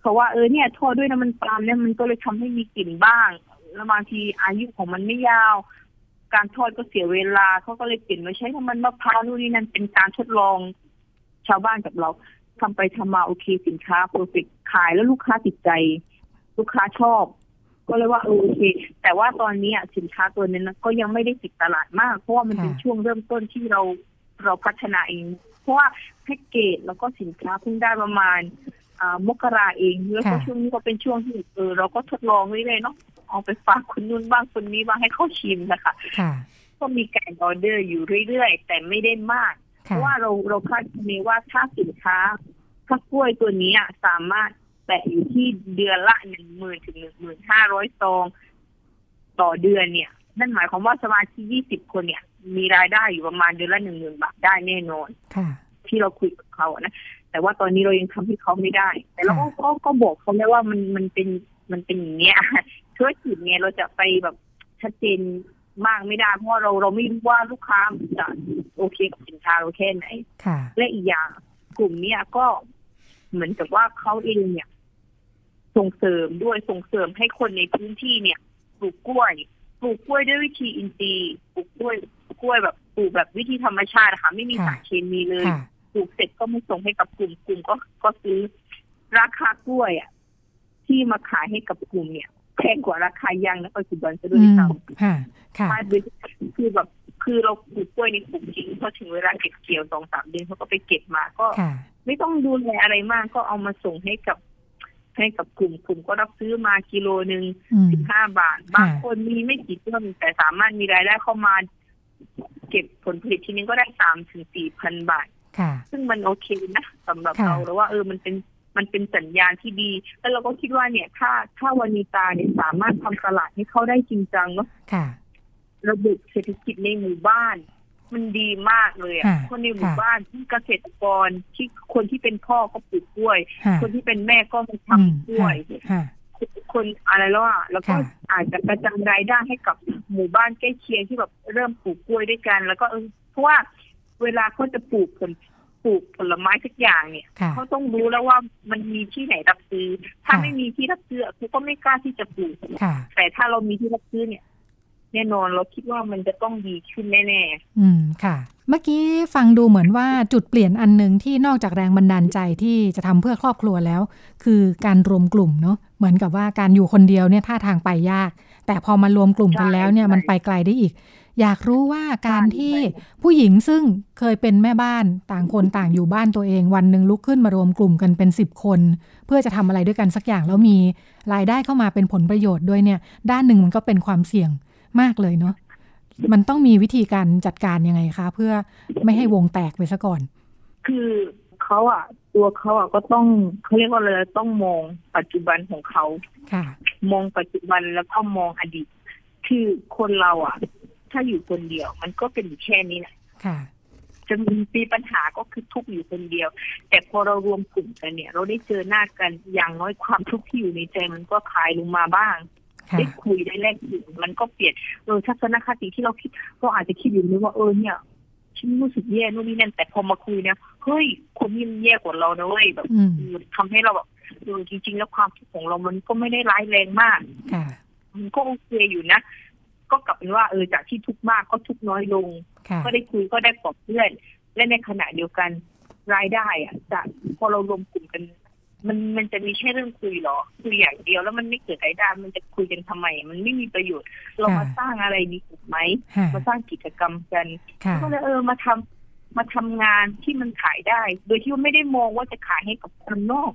เขาว่าเออเนี่ยทอดด้วยน้ำมันปาล์มเนี่ยมันก็เลยทำให้มีกลิ่นบ้างแล้วบางทีอายุของมันไม่ยาว การทอดก็เสียเวลาเขาก็เลยเปลี่ยนมาใช้น้ำมันมะพร้าวนู่นนี่นั่นเป็นการทดลอง ชาวบ้านกับเราทำไปทำมาโอเคสินค้าโปรเฟกขายแล้วลูกค้าติดใจ ลูกค้าชอบ ก็เลยว่าโอเค แต่ว่าตอนนี้สินค้าตัวนี้นะก็ยังไม่ได้ติดตลาดมาก เพราะว่ามันเป็นช่วงเริ่มต้นที่เรา เราพัฒนาเอง เพราะว่าแพ็กเกจแล้วก็สินค้าเพิ่งได้ประมาณมกราเองแล้วก็ช่วงนี้ก็เป็นช่วงที่เออเราก็ทดลองเรื่อยๆเนาะเอาไปฝากคนนู้นบ้างคนนี้บ้างให้เขาชิมนะคะก็มีการออเดอร์อยู่เรื่อยๆ แต่ไม่ได้มาก เพราะว่าเราเราคาดคะเนว่าถ้าสินค้าถ้ากล้วยตัวนี้สามารถแตะอยู่ที่เดือนละหนึ่งหมื่นถึงหนึ่งหมื่นห้าร้อยซอง ต่อเดือนเนี่ย นั่นหมายความว่าสมาชิกยี่สิบคนเนี่ย มีรายได้อยู่ประมาณเดือนละหนึ่งหมื่นบาทได้แน่นอนที่เราคุยกับเขานะแต่ว่าตอนนี้เรายังทำให้เขาไม่ได้ แต่เราก็ก็บอกเขาได้ว่ามันมันเป็นมันเป็นอย่างเงี้ยธุรกิจเนี่ยเราจะไปแบบชัดเจนมากไม่ได้เพราะเราเราไม่รู้ว่าลูกค้าจะโอเคกับสินค้าเราแค่ไหนและอีกอย่างกลุ่มเนี้ยก็เหมือนกับว่าเขาเองเนี่ย ส่งเสริมด้วยส่งเสริมให้คนในพื้นที่เนี่ยปลูกกล้วย ปลูกกล้วยด้วยวิธีอินทรีย์ปลูกกล้วยกล้วยแบบปลูกแบบวิธีธรรมชาตินะคะไม่มีสารเคมีเลยปลูกเสร็จก็ไม่ส่งให้กับกลุ่มกลุ่มก็ก็ซื้อราคากล้วยอะที่มาขายให้กับกลุ่มเนี่ยแพงกว่าราคายางในปัจจุบันซะด้วยซ้ำค่ะ ค่ะคือแบบคือเราปลูกกล้วยในปลูกจริงพอถึงเวลาเก็บเกี่ยวสองสามเดือนเขาก็ไปเก็บมาก็ ไม่ต้องดูแลอะไรมากก็เอามาส่งให้กับ ให้กับกลุ่มกลุ่มก็รับซื้อมากิโลหนึ่งสิบห้าบาท บางคนมีไม่กี่ต้นแต่สามารถมีรายได้เข้ามา เก็บผลผลิตทีนึงก็ได้สามถึงสี่พันบาทซึ่งมันโอเคนะสำหรับเราแล้วว่าเออมันเป็นมันเป็นสัญญาณที่ดี แล้วเราก็คิดว่าเนี่ย ถ้าถ้าวานิตาเนี่ยสามารถทำตลาดให้เขาได้จริงจังเนาะระบบเศรษฐกิจในหมู่บ้าน มันดีมากเลยอะคนในหมู่บ้านที่เกษตรกรที่คนที่เป็นพ่อก็ปลูกกล้วย คนที่เป็นแม่ก็มาทำกล้วยคนอะไรแล้วอะแล้วก็อาจจะกระจายรายได้ให้กับหมู่บ้านใกล้เคียงที่แบบเริ่มปลูกกล้วยด้วยกัน แล้วก็เออเพราะว่าเวลาเขาจะปลูกผลปลูกผลไม้ทุกอย่างเนี่ยเขาต้องรู้แล้วว่ามันมีที่ไหนรับซื้อ ถ้าไม่มีที่รับซื้อเขาก็ไม่กล้าที่จะปลูกแต่ถ้าเรามีที่รับซื้อเนี่ย แน่นอนเราคิดว่ามันจะต้องดีขึ้นแน่ๆอืมค่ะ เมื่อกี้ฟังดูเหมือนว่าจุดเปลี่ยนอันหนึ่งที่นอกจากแรงบันดาลใจที่จะทำเพื่อครอบครัวแล้ว คือการรวมกลุ่มเนาะเหมือนกับว่าการอยู่คนเดียวเนี่ยท่าทางไปยาก แต่พอมารวมกลุ่มกันแล้วเนี่ยมันไปไกลได้อีก อยากรู้ว่าการที่ผู้หญิงซึ่งเคยเป็นแม่บ้านต่างคนต่างอยู่บ้านตัวเอง วันหนึ่งลุกขึ้นมารวมกลุ่มกันเป็นสิบคน เพื่อจะทำอะไรด้วยกันสักอย่างแล้วมีรายได้เข้ามาเป็นผลประโยชน์ด้วยเนี่ย ด้านหนึ่งมันก็เป็นความเสี่ยง มากเลยเนาะมันต้องมีวิธีการจัดการยังไงคะ เพื่อไม่ให้วงแตกไปซะก่อน คือเขาอะ ตัวเขาอะก็ต้องเขาเรียกว่าอะไรต้องมองปัจจุบันของเขาค่ะ มองปัจจุบันแล้วก็มองอดีต คือคนเราอะ ถ้าอยู่คนเดียว มันก็เป็นแค่นี้แหละจะมีปัญหาก็คือทุกข์อยู่คนเดียว แต่พอเรารวมกลุ่มกันเนี่ย เราได้เจอหน้ากันอย่างน้อยความทุกข์ที่อยู่ในใจมันก็คลายลงมาบ้าง ได้คุยได้แลกเปลี่ยนมันก็เปลี่ยนเออทัศนคติที่เราคิดเราอาจจะคิดอยู่นึกว่าเออเนี่ยฉันรู้สึกแย่นู่นนี่นั่นแต่พอมาคุยเนี่ยเฮ้ยคนนี้มันแย่กว่าเรานะเว้ยแบบทำให้เราแบบเออจริง ๆ แล้วความทุกข์ของเรามันก็ไม่ได้ร้ายแรงมากมันก็โอเคอยู่นะก็กลับเป็นว่าเออจากที่ทุกข์มากก็ทุกข์น้อยลง ก็ได้คุยก็ได้ปลอบเพื่อน และในขณะเดียวกันรายได้อะจากพอเรารวมกลุ่มกัน มันมันจะมีแค่เรื่องคุยหรอ คุยอย่างเดียวแล้วมันไม่เกิดรายได้มันจะคุยกันทำไม มันไม่มีประโยชน์ เรามาสร้างอะไรดีถูกไหมมาสร้างกิจกรรมกันก็เลยเออมาทำมาทำงานที่มันขายได้ โดยที่ว่าไม่ได้มองว่าจะขายให้กับคนนอก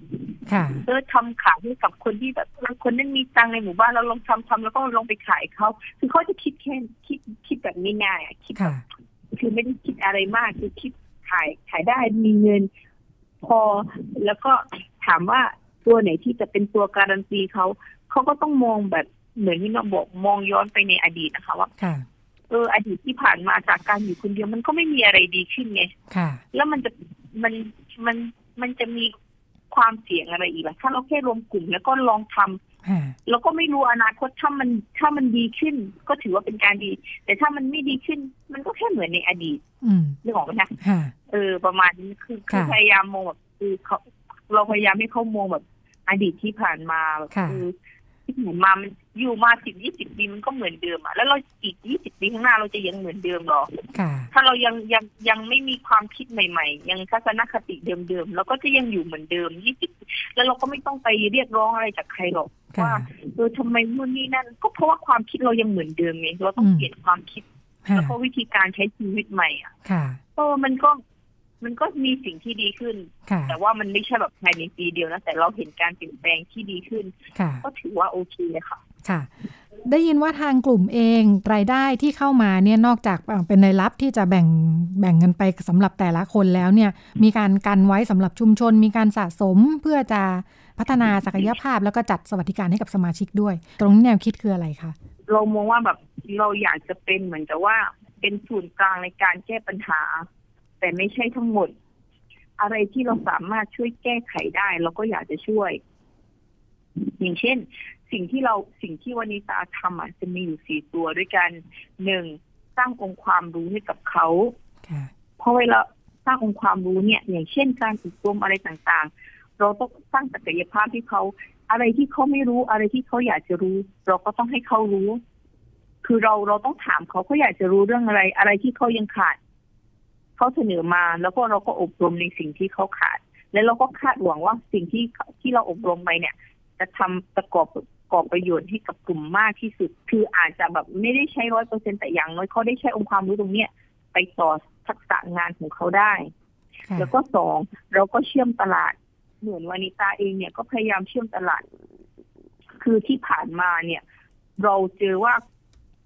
เออทำขายให้กับคนที่แบบคนนั้นมีตังในหมู่บ้านเราลองทำทำแล้วก็ลองไปขายเขาคือเขาจะคิดแค่คิดคิดแบบง่ายๆคิดแบบคือไม่ได้คิดอะไรมากคือคิดขายขายได้มีเงิน พอแล้วก็ถามว่าตัวไหนที่จะเป็นตัวการันตีเขาเขาก็ต้องมองแบบเหมือนที่เราบอกมองย้อนไปในอดีตนะคะว่าเออ อดีตที่ผ่านมาจากการอยู่คนเดียวมันก็ไม่มีอะไรดีขึ้นไงแล้วมันจะมันมันมันจะมีความเสี่ยงอะไรอีกล่ะถ้าเราแค่รวมกลุ่มแล้วก็ลองทำเราก็ไม่รู้อนาคตถ้ามันถ้ามันดีขึ้น ก็ถือว่าเป็นการดี แต่ถ้ามันไม่ดีขึ้น มันก็แค่เหมือนในอดีตนึกออกไหมคะเออ ประมาณนี้คือคือพยายามมองแบบคือเขาเราพยายามให้เขามองแบบอดีตที่ผ่านมาคือ ที่ผ่านมามันอยู่มาสิบยี่สิบปีมันก็เหมือนเดิมอะแล้วเราอีกยี่สิบปีข้างหน้าเราจะยังเหมือนเดิมหรอถ้าเรายังยังยังไม่มีความคิดใหม่ๆ ยังทัศนคติเดิมๆเราก็จะยังอยู่เหมือนเดิมยี่สิบแล้วเราก็ไม่ต้องไปเรียกร้องอะไรจากใครหรอกว่าเออทำไมนู่นนี่นั่น ก็เพราะว่าความคิดเรายังเหมือนเดิมไงเราต้องเปลี่ยนความคิดแล้วก็วิธีการใช้ชีวิตใหม่อะเออมันก็ มันก็มีสิ่งที่ดีขึ้น แต่ว่ามันไม่ใช่แบบภายในปีเดียวนะ แต่เราเห็นการเปลี่ยนแปลงที่ดีขึ้น ก็ถือว่าโอเคค่ะ ค่ะ ได้ยินว่าทางกลุ่มเองรายได้ที่เข้ามาเนี่ยนอกจากเป็นในรับที่จะแบ่งแบ่งเงินไปสำหรับแต่ละคนแล้วเนี่ย มีการกันไว้สำหรับชุมชน มีการสะสมเพื่อจะพัฒนาศักยภาพแล้วก็จัดสวัสดิการให้กับสมาชิกด้วย ตรงนี้แนวคิดคืออะไรคะเรามองว่าแบบเราอยากจะเป็นเหมือนกับว่าเป็นศูนย์กลางในการแก้ปัญหา แต่ไม่ใช่ทั้งหมด อะไรที่เราสามารถช่วยแก้ไขได้ เราก็อยากจะช่วย อย่างเช่น สิ่งที่เราสิ่งที่วานิตาทำอะจะมีอยู่สี่ตัวด้วยกันหนึ่งสร้างองค์ความรู้ให้กับเขาเพราะเวลาสร้างองค์ความรู้เนี่ย อย่างเช่น การอบรมอะไรต่างๆ เราต้องสร้างศักยภาพที่เขาอะไรที่เขาไม่รู้อะไรที่เขาอยากจะรู้ เราก็ต้องให้เขารู้ คือเราเราต้องถามเขาเขาอยากจะรู้เรื่องอะไร อะไรที่เขายังขาด เขาเสนอมาแล้วก็เราก็อบรมในสิ่งที่เขาขาด แล้วเราก็คาดหวังว่าสิ่งที่ที่เราอบรมไปเนี่ย จะทำประกอบกอบประโยชน์ให้กับกลุ่มมากที่สุด คืออาจจะแบบไม่ได้ใช้ร้อยเปอร์เซ็นแต่อย่างน้อยเขาได้ใช้องค์ความรู้ตรงเนี้ยไปต่อทักษะงานของเขาได้ แล้วก็สองเราก็เชื่อมตลาดเหมือนวานิตาเองเนี่ยก็พยายามเชื่อมตลาด คือที่ผ่านมาเนี่ย เราเจอว่า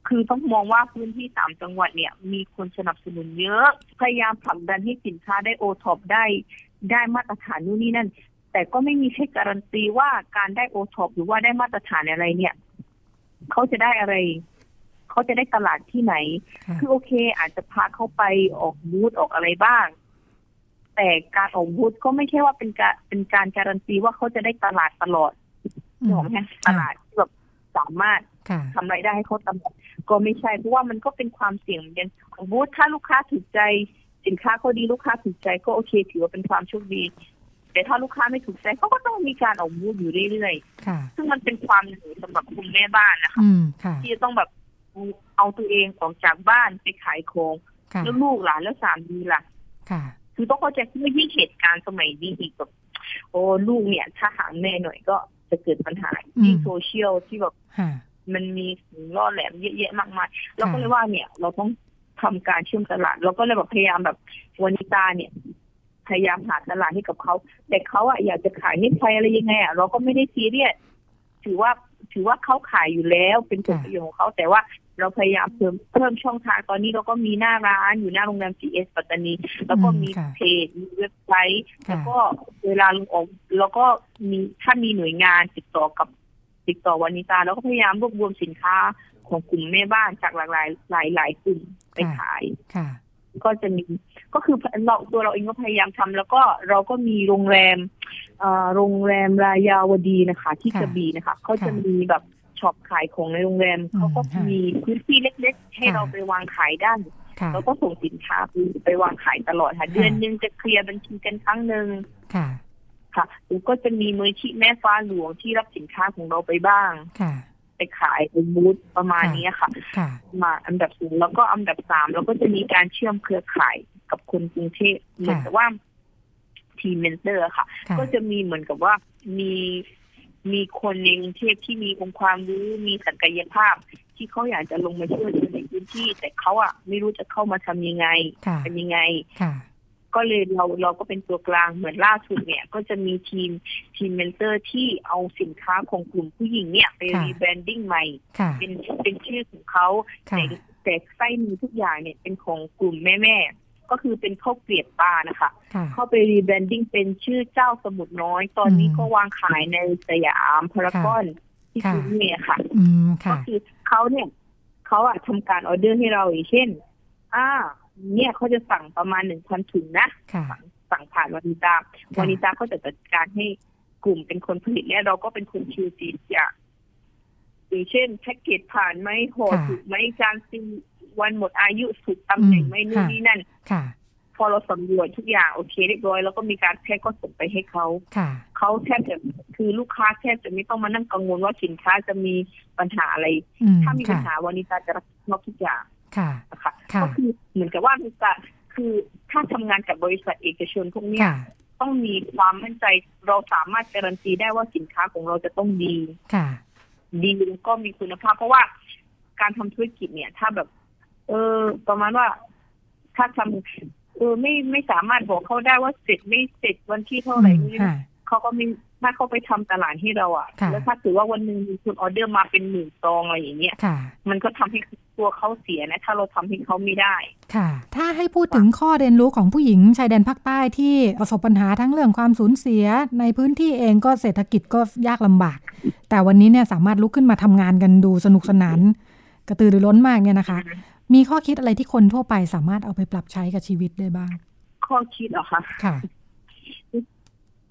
คือต้องมองว่าพื้นที่สามจังหวัดเนี่ยมีคนสนับสนุนเยอะ พยายามผลักดันให้สินค้าได้โอท็อปได้ได้มาตรฐานนู่นนี่นั่น แต่ก็ไม่มีใครการันตีว่าการได้โอท็อปหรือว่าได้มาตรฐานอะไรเนี่ยเขาจะได้อะไรเขาจะได้ตลาดที่ไหน คือโอเค อาจจะพาเขาไปออกบูธออกอะไรบ้าง แต่การออกบูธก็ไม่ใช่ว่าเป็นการเป็นการการันตีว่าเขาจะได้ตลาดตลอดถูกไหมตลาดที่แบบสามารถทำไรายได้ให้เขาตลอด ก็ไม่ใช่เพราะว่ามันก็เป็นความเสี่ยงเหมือนกันของบูธถ้าลูกค้าถูกใจ สินค้าเขาดีลูกค้าถูกใจก็โอเค ถือว่าเป็นความโชคดี แต่ถ้าลูกค้าไม่ถูกใจเขาก็ต้องมีการออกบูธอยู่เรื่อยๆซึ่งมันเป็นความเหนื่อยสำหรับคุณแม่บ้านนะคะที่จะต้องแบบเอาตัวเองออกจากบ้านไปขายของแล้วลูกหลานแล้วสามีล่ะคือต้องเข้าใจว่ายิ่งเหตุการณ์สมัยนี้อีกแบบโอ้ลูกเนี่ยถ้าหางแม่หน่อยก็จะเกิดปัญหาที่โซเชียลที่แบบ มันมีสิ่งล่อแหลมเยอะแยะมากมายเราก็เลยว่าเนี่ย เราต้องทำการเชื่อมตลาดเราก็เลยแบบพยายามแบบวานิตาเนี่ยพยายามหาตลาดให้กับเขาแต่เขาอะอยากจะขายให้ใครอะไรยังไงอะเราก็ไม่ได้ซีเรียสถือว่าถือว่าเขาขายอยู่แล้วเป็นผลประโยชน์ของเขาแต่ว่าเราพยายามเพิ่มเพิ่มช่องทางตอนนี้เราก็มีหน้าร้านอยู่หน้าโรงแรม GS ปัตตานีแล้วก็มีเพจมีเว็บไซต์ แล้วก็เวลาลงออกแล้วก็มีถ้ามีหน่วยงานติดต่อกับ ติดต่อวานิตาแล้วก็พยายามรวบรวมสินค้าของกลุ่มแม่บ้านจากหลากหลายหลายหลายกลุ่มไปขายก็จะมีก็คือเราตัวเราเองก็พยายามทำแล้วก็เราก็มีโรงแรมโรงแรมรายาวดีนะคะ ที่กระบี่นะคะเขาจะมีแบบช็อปขายของในโรงแรมเขาก็มีพื้นที่เล็ก ๆ ให้เราไปวางขายได้แล้วก็ส่งสินค้าไปวางขายตลอดค่ะ เดือนนึงจะเคลียร์บัญชีกันครั้งหนึ่ง ค่ะค่ะแล้วก็จะมีมือที่แม่ฟ้าหลวงที่รับสินค้าของเราไปบ้างค่ะไปขายเป็นบูธประมาณนี้ค่ะ มาอันดับสูงแล้วก็อันดับสามแล้วก็จะมีการเชื่อมเครือข่ายกับคนกรุงเทพเหมือนกับว่าทีม mentor ค่ะ ก็จะมีเหมือนกับว่ามีมีคนในกรุงเทพที่มีองค์ความรู้มีศักยภาพ ที่เขาอยากจะลงมาช่วยในพื้นที่ แต่เขาอะไม่รู้จะเข้ามาทำยังไงเป็นยังไง ก็เลยเราเราก็เป็นตัวกลางเหมือนล่าสุดเนี่ยก็จะมีทีมทีม mentor ที่เอาสินค้าของกลุ่มผู้หญิงเนี่ยไป rebranding ใหม่ เป็นเป็นชื่อของเขาแต่แต่ไส้มีทุกอย่างเนี่ยเป็นของกลุ่มแม่แม่ก็คือเป็นข้าวเกรียบปลานะคะ เข้าไป rebranding เป็นชื่อเจ้าสมุดน้อย ตอนนี้ก็วางขายในสยามพารากอนที่คุณเมียค่ะก็คือเขาเนี่ยเขาอะทำการออเดอร์ให้เราอย่างเช่น อ่าเนี่ยเขาจะสั่งประมาณหนึ่งพันถุงนะสั่งผ่านวานิตาวานิตาเขาจะจัดการให้กลุ่มเป็นคนผลิตเนี่ยเราก็เป็นคนคิวซีอย่างอย่างเช่นแพ็กเกจผ่านไหมห่อถูกไหมจานซีวันหมดอายุสุดตำแหน่งไม่นู่นนี่นั่นค่ะพอเราสำรวจทุกอย่างโอเคเรียบร้อยแล้วก็มีการแพ็กก็ส่งไปให้เขาเขาแทบจะคือลูกค้าแทบจะไม่ต้องมานั่งกังวลว่าสินค้าจะมีปัญหาอะไร ถ้ามีปัญหาวันนี้ตาจะรับผิดชอบทุกอย่าง ค่ะนะคะก็คือเหมือนกับว่ามีจะคือถ้าทำงานกับบริษัทเอกชนพวกนี้ต้องมีความมั่นใจเราสามารถการันตีได้ว่าสินค้าของเราจะต้องดีค่ะ ดีก็มีคุณภาพ เพราะว่าการทำธุรกิจเนี่ย ถ้าแบบ เออ ประมาณว่าถ้าทำเออไม่ไม่สามารถบอกเขาได้ว่าเสร็จไม่เสร็จวันที่เท่าไหร่เขาก็ไม่ถ้าเขาไปทำตลาดให้เราอะ แล้วถ้าถือว่าวันหนึ่งมีคุณออเดอร์มาเป็นหมื่นซองอะไรอย่างเงี้ยมันก็ทำให้ ตัวเขาเสียนะ ถ้าเราทำให้เขาไม่ได้ ค่ะ ถ้าให้พูดถึงข้อเรียนรู้ของผู้หญิงชายแดนภาคใต้ที่ประสบปัญหาทั้งเรื่องความสูญเสียในพื้นที่เองก็เศรษฐกิจก็ยากลำบาก แต่วันนี้เนี่ยสามารถลุกขึ้นมาทำงานกันดูสนุกสนาน กระตือรือร้นมากเนี่ยนะคะ มีข้อคิดอะไรที่คนทั่วไปสามารถเอาไปปรับใช้กับชีวิตได้บ้าง ข้อคิดเหรอคะค่ะ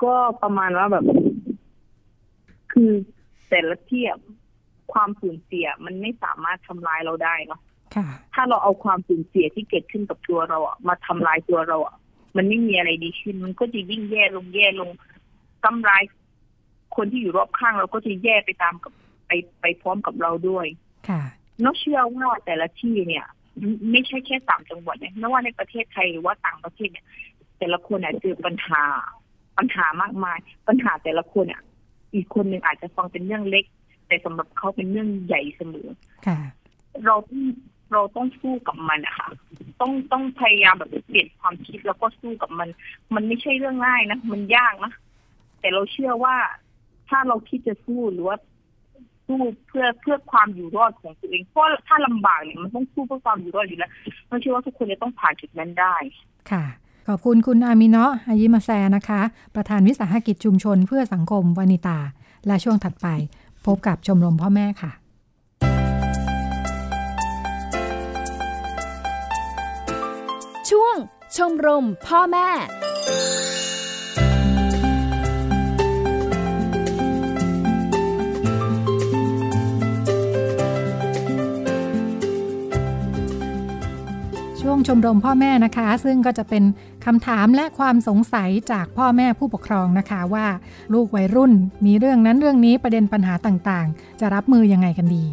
ก็ประมาณว่าแบบ คือแต่ละเทียบ ความสูญเสียมันไม่สามารถทำลายเราได้เนาะถ้าเราเอาความสูญเสียที่เกิดขึ้นกับตัวเราอะมาทำลายตัวเราอะมันไม่มีอะไรดีขึ้น มันก็จะยิ่งแย่ลงแย่ลงทำลาย คนที่อยู่รอบข้างเราก็จะแย่ไปตามกับไปไปพร้อมกับเราด้วย ค่ะนกเชื่อว่าแต่ละที่เนี่ย ไม่ใช่แค่สามจังหวัดเนี่ยไม่ว่าในประเทศไทยหรือว่าต่างประเทศเนี่ย แต่ละคนเนี่ยเจอปัญหา ปัญหามากมาย ปัญหาแต่ละคนเนี่ยอีกคนหนึ่งอาจจะฟังเป็นเรื่องเล็ก แต่สำหรับเขาเป็นเรื่องใหญ่เสมอค่ะเราต้องเราต้องสู้กับมันอะค่ะต้องต้องพยายามแบบเปลี่ยนความคิดแล้วก็สู้กับมัน มันไม่ใช่เรื่องง่ายนะมันยากนะแต่เราเชื่อว่าถ้าเราคิดจะสู้หรือว่าสู้เพื่อเพื่อความอยู่รอดของตัวเองเพราะถ้าลำบากเนี่ยมันต้องสู้เพื่อความอยู่รอดอยู่แล้วเราเชื่อว่าทุกคนจะต้องผ่านจุดนั้นได้ค่ะขอบคุณคุณอามิเนาะอายิมาแซนะคะ ประธานวิสาหกิจชุมชนเพื่อสังคมวานิตา และช่วงถัดไป พบกับชมรมพ่อแม่ค่ะช่วงชมรมพ่อแม่ ชมรมพ่อแม่นะคะ ซึ่งก็จะเป็นคำถามและความสงสัยจากพ่อแม่ผู้ปกครองนะคะว่าลูกวัยรุ่นมีเรื่องนั้นเรื่องนี้ประเด็นปัญหาต่างๆ จะรับมือยังไงกันดี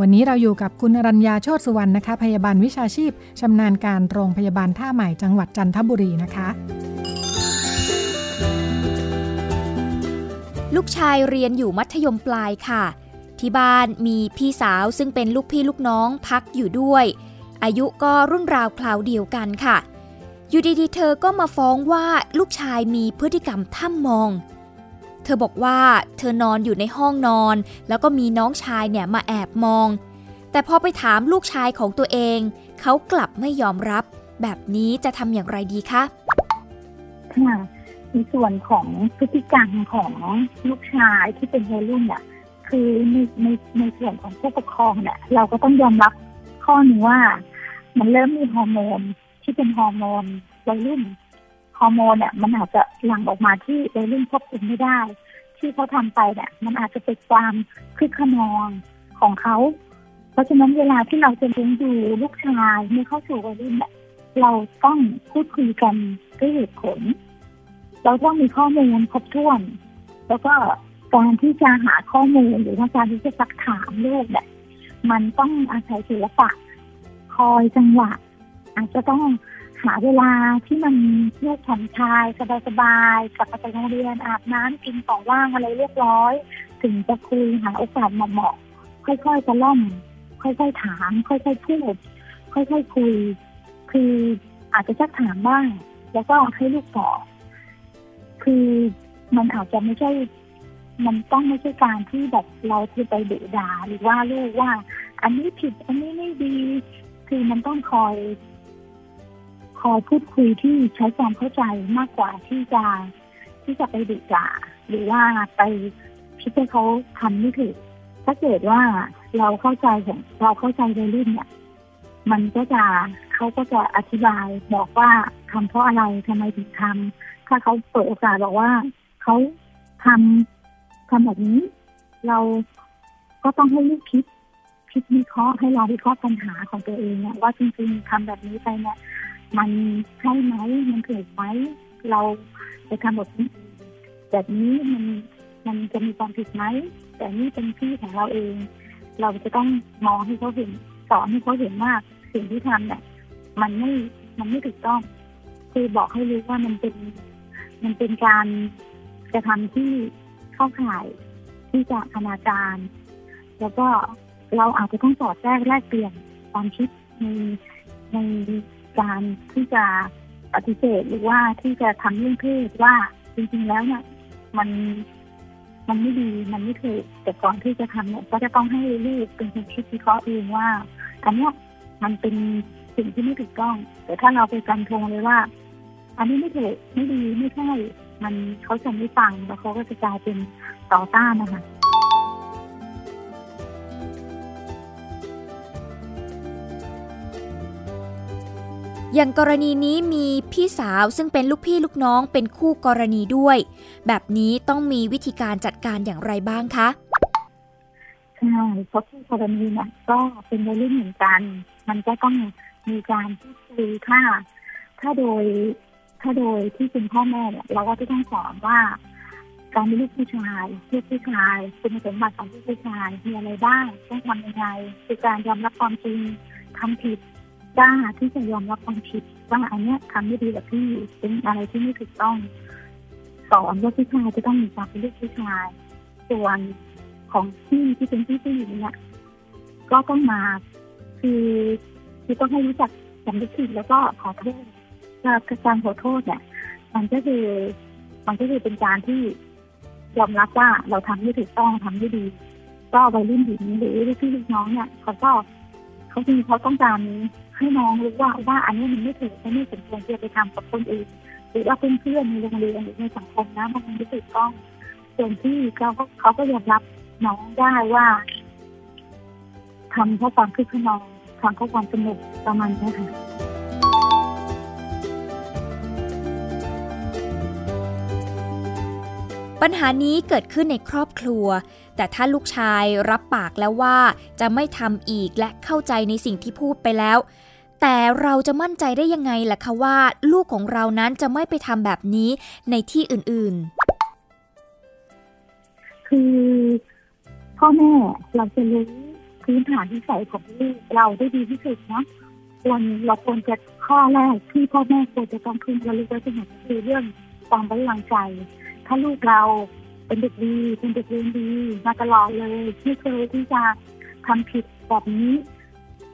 วันนี้เราอยู่กับคุณรัญญาโชติสุวรรณนะคะ พยาบาลวิชาชีพชำนาญการโรงพยาบาลท่าใหม่จังหวัดจันทบุรีนะคะ ลูกชายเรียนอยู่มัธยมปลายค่ะ ที่บ้านมีพี่สาวซึ่งเป็นลูกพี่ลูกน้องพักอยู่ด้วย อายุก็รุ่นราวคราวเดียวกันค่ะ อยู่ดีๆ เธอก็มาฟ้องว่าลูกชายมีพฤติกรรมท่ำมอง เธอบอกว่าเธอนอนอยู่ในห้องนอน แล้วก็มีน้องชายเนี่ยมาแอบมอง แต่พอไปถามลูกชายของตัวเอง เขากลับไม่ยอมรับ แบบนี้จะทำอย่างไรดีคะค่ะในส่วนของพฤติกรรมของลูกชายที่เป็นวัยรุ่นเนี่ยคือในในในส่วนของผู้ปกครองเนี่ยเราก็ต้องยอมรับ ข้อนี้ว่า มันเริ่มมีฮอร์โมนที่เป็นฮอร์โมนวัยรุ่นฮอร์โมนเนี่ยมันอาจจะหลั่งออกมาที่วัยรุ่นควบคุมไม่ได้ ที่เขาทำไปเนี่ยมันอาจจะเป็นความคึกขนองของเขาเพราะฉะนั้นเวลาที่เราจะเลี้ยงดูลูกชายเมื่อเข้าสู่วัยรุ่นเนี่ยเราต้องพูดคุยกันด้วยเหตุผล เราต้องมีข้อมูลครบถ้วน แล้วก็การที่จะหาข้อมูลหรือว่าการที่จะซักถามลูกเนี่ย มันต้องอาศัยศิลปะ คอยจังหวะ อาจจะต้องหาเวลาที่มันเที่ยวผ่อนคลาย สบายๆกลับมาจากโรงเรียนอาบน้ำกินของว่างอะไรเรียบร้อย ถึงจะคุยหาโอกาสเหมาะๆค่อยๆจะล่อมค่อยๆถาม ค่อยๆพูดค่อยๆคุย คืออาจจะชักถามบ้าง แล้วก็ให้ลูกตอบคือมันอาจจะไม่ใช่ มันต้องไม่ใช่การที่แบบเราที่ไปดุด่าหรือว่าลูกว่า อันนี้ผิดอันนี้ไม่ดี คือมันต้องคอย คอยพูดคุยที่ใช้ความเข้าใจมากกว่าที่จะที่จะไปดุด่าหรือว่าไปคิดให้เขาทำไม่ถูกถ้าเกิดว่าเราเข้าใจของเราเข้าใจในรุ่นเนี่ย มันก็จะเขาก็จะอธิบายบอกว่าทำเพราะอะไรทำไมถึงทำถ้าเขาเปิดโอกาสบอกว่าเขาทำ ทำแบบนี้ เราก็ต้องให้ลูกคิด คิดวิเคราะห์ให้เราวิเคราะห์ปัญหาของตัวเองเนี่ยว่าจริงๆทำแบบนี้ไปเนี่ยมันใช่ไหมมันถูกไหมเราจะทำแบบนี้แบบนี้มันมันจะมีความผิดไหมแต่นี่เป็นที่ของเราเอง เราจะต้องมองให้เขาเห็นสอนให้เขาเห็นว่าสิ่งที่ทำเนี่ยมันไม่มันไม่ถูกต้อง คือบอกให้รู้ว่ามันเป็น มันเป็นการกระทำที่ เข้าข่ายที่จะอนาจารแล้วก็เราอาจจะต้องสอดแทรกแลกเปลี่ยนความคิดในในการที่จะปฏิเสธหรือว่าที่จะทำเรื่องเพศว่าจริงๆแล้วเนี่ยมันมันไม่ดีมันไม่ถูกแต่ก่อนที่จะทำเนี่ยก็จะต้องให้ลูกเป็นคนคิดวิเคราะห์เองว่าอันเนี้ยมันเป็นสิ่งที่ไม่ถูกต้อง แต่ถ้าเราไปกันทงเลยว่า อันนี้ไม่ถูกไม่ดีไม่ใช่ มันเขาจะไม่ฟังแล้วเขาก็จะกลายเป็นต่อต้านนะคะอย่างกรณีนี้มีพี่สาวซึ่งเป็นลูกพี่ลูกน้องเป็นคู่กรณีด้วย แบบนี้ต้องมีวิธีการจัดการอย่างไรบ้างคะใช่เพราะคู่กรณีเนี่ยก็เป็นในเรื่องเหมือนกัน มันก็ต้องมีการพูดคุยถ้าถ้าโดย ถ้าโดยที่เป็นพ่อแม่เนี่ยเราก็จะต้องสอนว่าการมีลูกผู้ชายลูกผู้ชายคุณสมบัติของลูกผู้ชายมีอะไรบ้างต้องทำยังไงคือการยอมรับความจริงทำผิดกล้าที่จะยอมรับความผิดว่าอันเนี้ยทำไม่ดีกับพี่เป็นอะไรที่ไม่ถูกต้องสอนว่าผู้ชายจะต้องมีความเป็นลูกผู้ชาย ส่วนของพี่ที่เป็นพี่ผู้หญิงเนี่ยก็ต้องมาคือคือต้องให้รู้จักสำนึกผิดแล้วก็ขอโทษ การขอโทษเนี่ย มันก็คือมันก็คือเป็นการที่ยอมรับว่าเราทำไม่ถูกต้องทำไม่ดี ก็วัยรุ่นหญิงหรือพี่ลูกน้องเนี่ยเขาก็เขาจริงเขาต้องการให้น้องรู้ว่าว่าอันนี้มันไม่ถูกไม่สมควรที่จะไปทำกับคนอื่นหรือว่าเพื่อนๆในโรงเรียนหรือในสังคมนะมันไม่ถูกต้องส่วนที่เขาเขาก็ยอมรับน้องได้ว่าทำเพราะความคึกขนองทำเพราะความสนุกประมาณนี้ค่ะ ปัญหานี้เกิดขึ้นในครอบครัว แต่ถ้าลูกชายรับปากแล้วว่าจะไม่ทำอีกและเข้าใจในสิ่งที่พูดไปแล้ว แต่เราจะมั่นใจได้ยังไงล่ะคะว่า ลูกของเรานั้นจะไม่ไปทำแบบนี้ในที่อื่นๆ คือพ่อแม่เราจะรู้พื้นฐานที่ใส่ของลูกเราได้ดีที่สุดเนาะควรเราควรจะข้อแรกที่พ่อแม่ควรจะต้องพึงระลึกไว้เสมอคือเรื่องความไว้วางใจ ถ้าลูกเราเป็นเด็กดีเป็นเด็กเรียนดีมาตลอดเลยไม่เคยที่จะทำผิดแบบนี้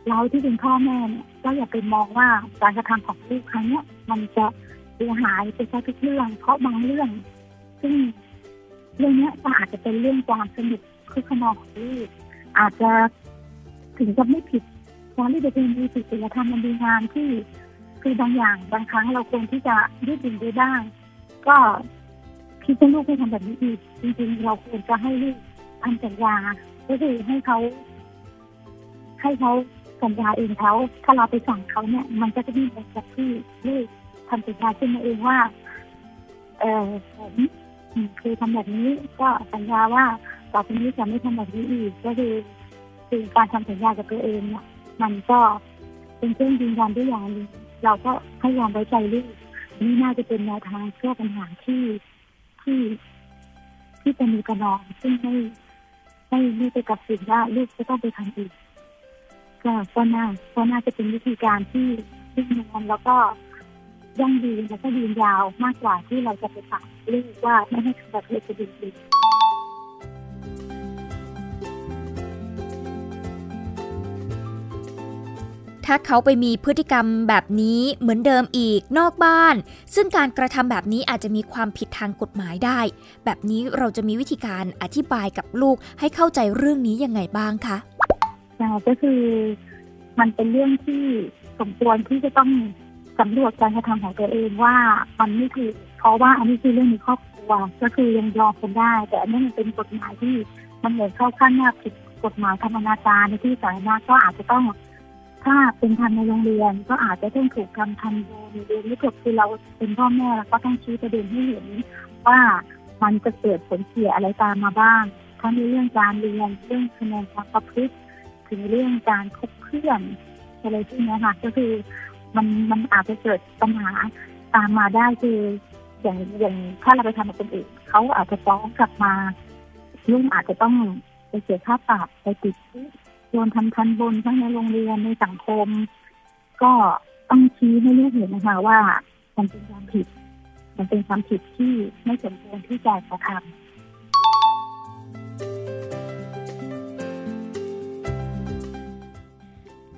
เราที่เป็นพ่อแม่เนี่ยก็อย่าไปมองว่าการกระทำของลูกครั้งนี้มันจะเสียหายไปซะทุกเรื่องเพราะบางเรื่อง ซึ่งเรื่องนี้ก็อาจจะเป็นเรื่องความสนุกคือขนองของลูกอาจจะถึงจะไม่ผิดการที่จะเป็นมีผิดศีลธรรมมันดีงามที่คือบางอย่างบางครั้งเราควรที่จะยืดหยุ่นได้บ้างก็ คิดว่าลูกไม่ทำแบบนี้อีกจริงๆเราควรจะให้ลูกทำสัญญาก็คือให้เขา ให้เขาสัญญาเองเขาถ้าเราไปสั่งเขาเนี่ย มันก็จะมีเหมือนกับที่ลูกทำสัญญาขึ้นมาเองว่า เออผมคือทำแบบนี้ก็สัญญาว่าต่อไปนี้จะไม่ทำแบบนี้อีก ก็คือคือการทำสัญญากับตัวเองเนี่ยมันก็เป็นเครื่องยืนยันด้วยอย่างนึงเราก็ให้ยอมไว้ใจลูกนี่น่าจะเป็นแนวทางแก้ปัญหาที่ ที่ ที่จะมีกระนอง ซึ่งไม่ไม่ไม่ไปกับสินว่าลูกจะต้องไปทำอีกก็ก็น่าก็น่าจะเป็นวิธีการที่ที่นอนแล้วก็ยั่งยืนแล้วก็ยืนยาวมากกว่าที่เราจะไปสั่งลูกว่าไม่ให้ทำแบบเล็กๆดี ถ้าเขาไปมีพฤติกรรมแบบนี้เหมือนเดิมอีกนอกบ้าน ซึ่งการกระทำแบบนี้อาจจะมีความผิดทางกฎหมายได้ แบบนี้เราจะมีวิธีการอธิบายกับลูกให้เข้าใจเรื่องนี้ยังไงบ้างคะก็คือมันเป็นเรื่องที่สมควรที่จะต้องสำรวจการกระทำของตัวเองว่ามันไม่ถูกเพราะว่าอันนี้คือเรื่องในครอบครัวก็คือยังยอมกันได้ แต่อันนี้มันเป็นกฎหมายที่มันเหมือนเข้าขั้นน้าผิดกฎหมายธรรมนาจารในที่สาธารณะก็อาจจะต้อง ถ้าเป็นทำในโรงเรียนก็อาจจะต้องถูกกำทันโดนเรียนไม่จบคือเราเป็นพ่อแม่แล้วก็ต้องชี้ประเด็นให้เห็นว่ามันจะเกิดผลเสียอะไรตามมาบ้างทั้งในเรื่องการเรียนเรื่องคะแนนความประพฤติถึงเรื่องการคบเพื่อนอะไรที่นี้ค่ะก็คือมันมันอาจจะเกิดปัญหาตามมาได้คืออย่างอย่างถ้าเราไปทำกับคนอื่นเขาอาจจะฟ้องกลับมาลูกอาจจะต้องไปเสียค่าปรับไปติด โดนทำทันบนทั้งในโรงเรียนในสังคม ก็ต้องชี้ให้ลูกเห็นนะคะว่ามันเป็นความผิด มันเป็นความผิดที่ไม่สมควรที่จะกระทำ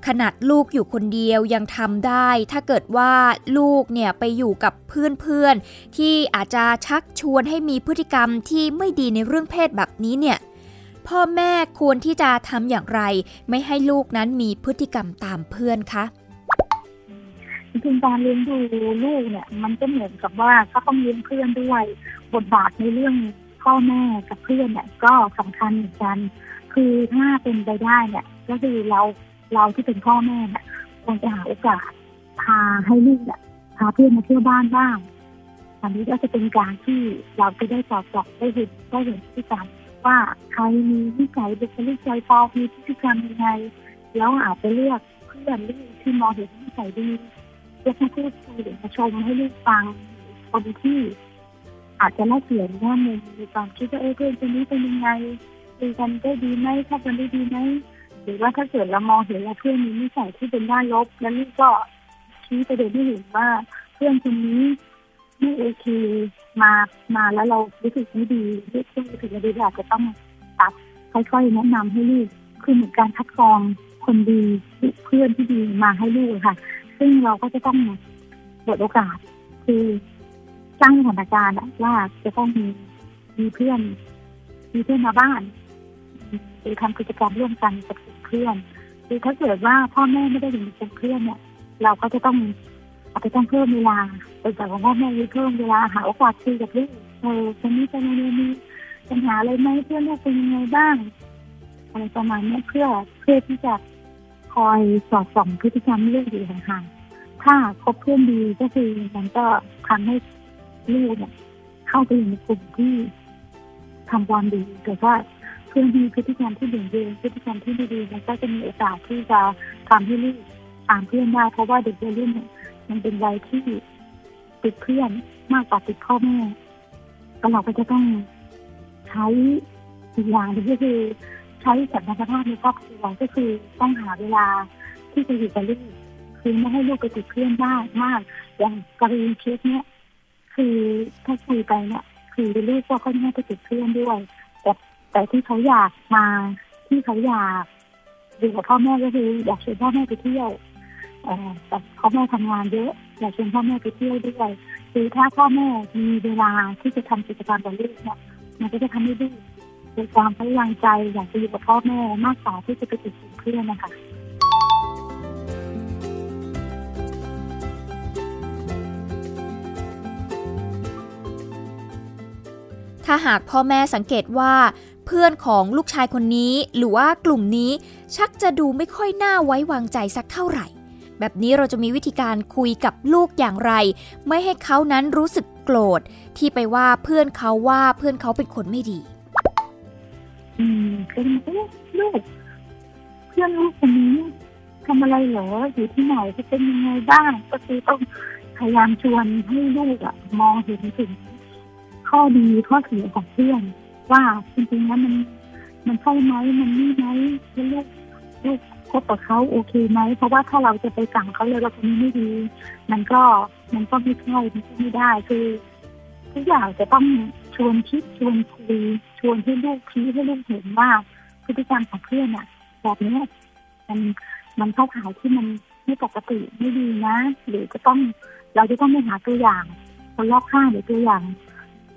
ขนาดลูกอยู่คนเดียวยังทำได้ ถ้าเกิดว่าลูกเนี่ยไปอยู่กับเพื่อนๆ ที่อาจจะชักชวนให้มีพฤติกรรมที่ไม่ดีในเรื่องเพศแบบนี้เนี่ย พ่อแม่ควรที่จะทำอย่างไร ไม่ให้ลูกนั้นมีพฤติกรรมตามเพื่อนคะจริงการเลี้ยงดูลูกเนี่ย มันก็เหมือนกับว่าก็ต้องเลี้ยงเพื่อนด้วย บทบาทในเรื่องพ่อแม่กับเพื่อนเนี่ยก็สำคัญเหมือนกัน คือถ้าเป็นไปได้เนี่ย ก็คือเราเราที่เป็นพ่อแม่เนี่ยควรจะหาโอกาสพาให้ลูกเนี่ยพาเพื่อนมาเที่ยวบ้านบ้างอันนี้ก็จะเป็นการที่เราจะได้สอบสอบได้เห็นได้เห็นพฤติกรรม ว่าใครมีนิสัยบุคลิกใจฟอมีพฤติกรรมยังไง แล้วอาจจะเลือกเพื่อนลูกที่มองเห็นนิสัยดีจะมาพูดคุยหรือมาชมให้ลูกฟังคนที่อาจจะแลกเปลี่ยนว่ามุมในความคิดว่าเออเพื่อนคนนี้เป็นยังไงคุยกันได้ดีไหมเข้ากันได้ดีไหมหรือว่าถ้าเกิดเรามองเห็นว่าเพื่อนมีนิสัยที่เป็นด้านลบแล้วนี่ก็ชี้ประเด็นที่เห็นว่าเพื่อนคนนี้ไม่โอเค มามาแล้วเรารู้สึกไม่ดีรู้สึกรู้สึกไม่ดีอาจจะต้องตัดค่อยๆแนะนำให้ลูกคือเหมือนการคัดกรองคนดีเพื่อนที่ดีมาให้ลูกค่ะ ซึ่งเราก็จะต้องเปิดโอกาส คือสร้างสถานการณ์ว่าจะต้องมีมีเพื่อน มีเพื่อนมาบ้านหรือทำกิจกรรมร่วมกันกับเพื่อนคือถ้าเกิดว่าพ่อแม่ไม่ได้อยู่กับเพื่อนเนี่ย เราก็จะต้อง อาจจะต้องเพิ่มเวลาไปจากพ่อแม่เพิ่มเวลาหาโอกาสคุยกับลูกเออคนนี้เป็นยังไงมีปัญหาอะไรไหมเพื่อนลูกเป็นยังไงบ้างอะไรประมาณนี้เพื่อเพื่อที่จะคอยสอดส่องพฤติกรรมเรื่อยู่ห่างๆถ้าคบเพื่อนดีก็คือมันก็ทำให้ลูกเนี่ยเข้าไปอยู่ในกลุ่มที่ทำความดีแต่ว่าเพื่อนดีพฤติกรรมที่เด่นเด่นพฤติกรรมที่ไม่ดีมันก็จะมีโอกาสที่จะทำให้ลูกตามเพื่อนได้เพราะว่าเด็กวัยรุ่นเนี่ย มันเป็นวัยที่ติดเพื่อนมากกว่าติดพ่อแม่ก็เราก็จะต้องใช้อีกอย่างนึงก็คือ ใช้สัมพันธภาพในครอบครัวก็คือต้องหาเวลาที่จะอยู่กับลูกคือไม่ให้ลูกไปติดเพื่อนได้มาก อย่างกรณีเคสเนี้ยคือถ้าคุยไปเนี่ยคือลูกก็ค่อนข้างจะติดเพื่อนด้วย แต่แต่ที่เขาอยากมาที่เขาอยากอยู่กับพ่อแม่ก็คืออยากชวนพ่อแม่ไปเที่ยว แต่พ่อแม่ทำงานเยอะอยากชวนพ่อแม่ไปเที่ยวด้วยคือถ้าพ่อแม่มีเวลาที่จะทำกิจกรรมกับลูกเนี่ยมันก็จะทำให้ลูกมีความพยายามใจอยากจะอยู่กับพ่อแม่มากกว่าที่จะไปติดเพื่อนนะคะถ้าหากพ่อแม่สังเกตว่า เพื่อนของลูกชายคนนี้หรือว่ากลุ่มนี้ชักจะดูไม่ค่อยน่าไว้วางใจสักเท่าไหร่ แบบนี้เราจะมีวิธีการคุยกับลูกอย่างไร ไม่ให้เขานั้นรู้สึกโกรธ ที่ไปว่าเพื่อนเขาว่าเพื่อนเขาเป็นคนไม่ดี อืมเป็นลูกเพื่อนลูกคนนี้ทำอะไรเหรออยู่ที่ไหนจะเป็นยังไงบ้าง ก็คือต้องพยายามชวนให้ลูกอะมองเห็นถึงข้อดีข้อเสียของเพื่อน ว่าจริงๆแล้วมัน มันใช่ไหมมันนี่ไหมลูกลูก บกับเขาโอเคไหม เพราะว่าถ้าเราจะไปสั่งเขาเลยว่าคนนี้ไม่ดี มันก็มันก็ไม่ใช่มันไม่ได้คือทุกอย่างจะต้องชวนคิดชวนคุยชวนให้ลูกชี้ให้ลูกเห็นว่าพฤติกรรมของเพื่อนอะ แบบนี้มันมันเข้าข่ายที่มันไม่ปกติไม่ดีนะ หรือจะต้องเราจะต้องไปหาตัวอย่าง คนรอบข้างหรือตัวอย่าง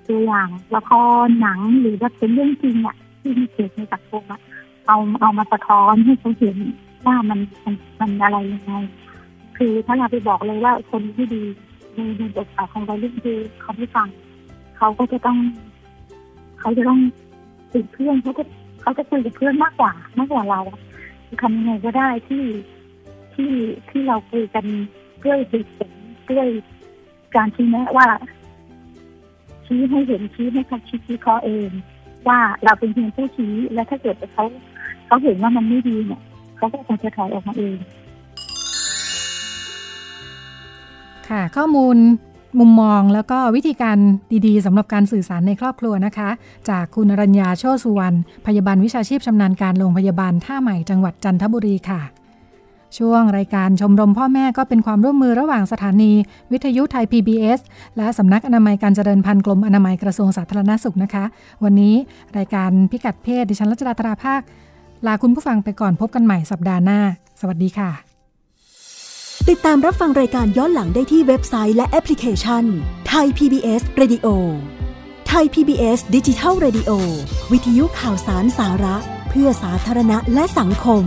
ตัวอย่างละครหนังหรือว่าเป็นเรื่องจริงอะที่มีเกิดในสังคมอะเอาเอามาสะท้อนให้เขาเห็น ว่ามันมันมันอะไรยังไง คือถ้าเราไปบอกเลยว่าคนที่ดีในในบทบาทของเราเรื่องคือเขาไม่ฟังเขาก็จะต้องเขาจะต้องติดเพื่อนเขาจะเขาจะคุยกับเพื่อนมากกว่ามากกว่าเราทำยังไงก็ได้ที่ที่ที่เราคุยกันด้วยเหตุผลด้วยการชี้แนะว่า ชี้ให้เห็นชี้ให้เขาชี้ชี้เขาเอง ว่าเราเป็นเพียงผู้ชี้และถ้าเกิดเขาเขาเห็นว่ามันไม่ดีเนี่ย เขาก็คงจะถอยออกมาเองค่ะ ข้อมูลมุมมองแล้วก็วิธีการดีๆสำหรับการสื่อสารในครอบครัวนะคะ จากคุณรัญญาโชสุวรรณพยาบาลวิชาชีพชำนาญการโรงพยาบาลท่าใหม่จังหวัดจันทบุรีค่ะ ช่วงรายการชมรมพ่อแม่ก็เป็นความร่วมมือระหว่างสถานี วิทยุไทย PBS และสำนักอนามัยการเจริญพันธุ์กรมอนามัยกระทรวงสาธารณสุขนะคะ วันนี้รายการพิกัดเพศดิฉันรัชดาธราภาค ลาคุณผู้ฟังไปก่อนพบกันใหม่สัปดาห์หน้า สวัสดีค่ะ ติดตามรับฟังรายการย้อนหลังได้ที่เว็บไซต์และแอปพลิเคชันไทย PBS Radio ไทย PBS ดิจิทัล Radio วิทยุข่าวสารสาระ เพื่อสาธารณะและสังคม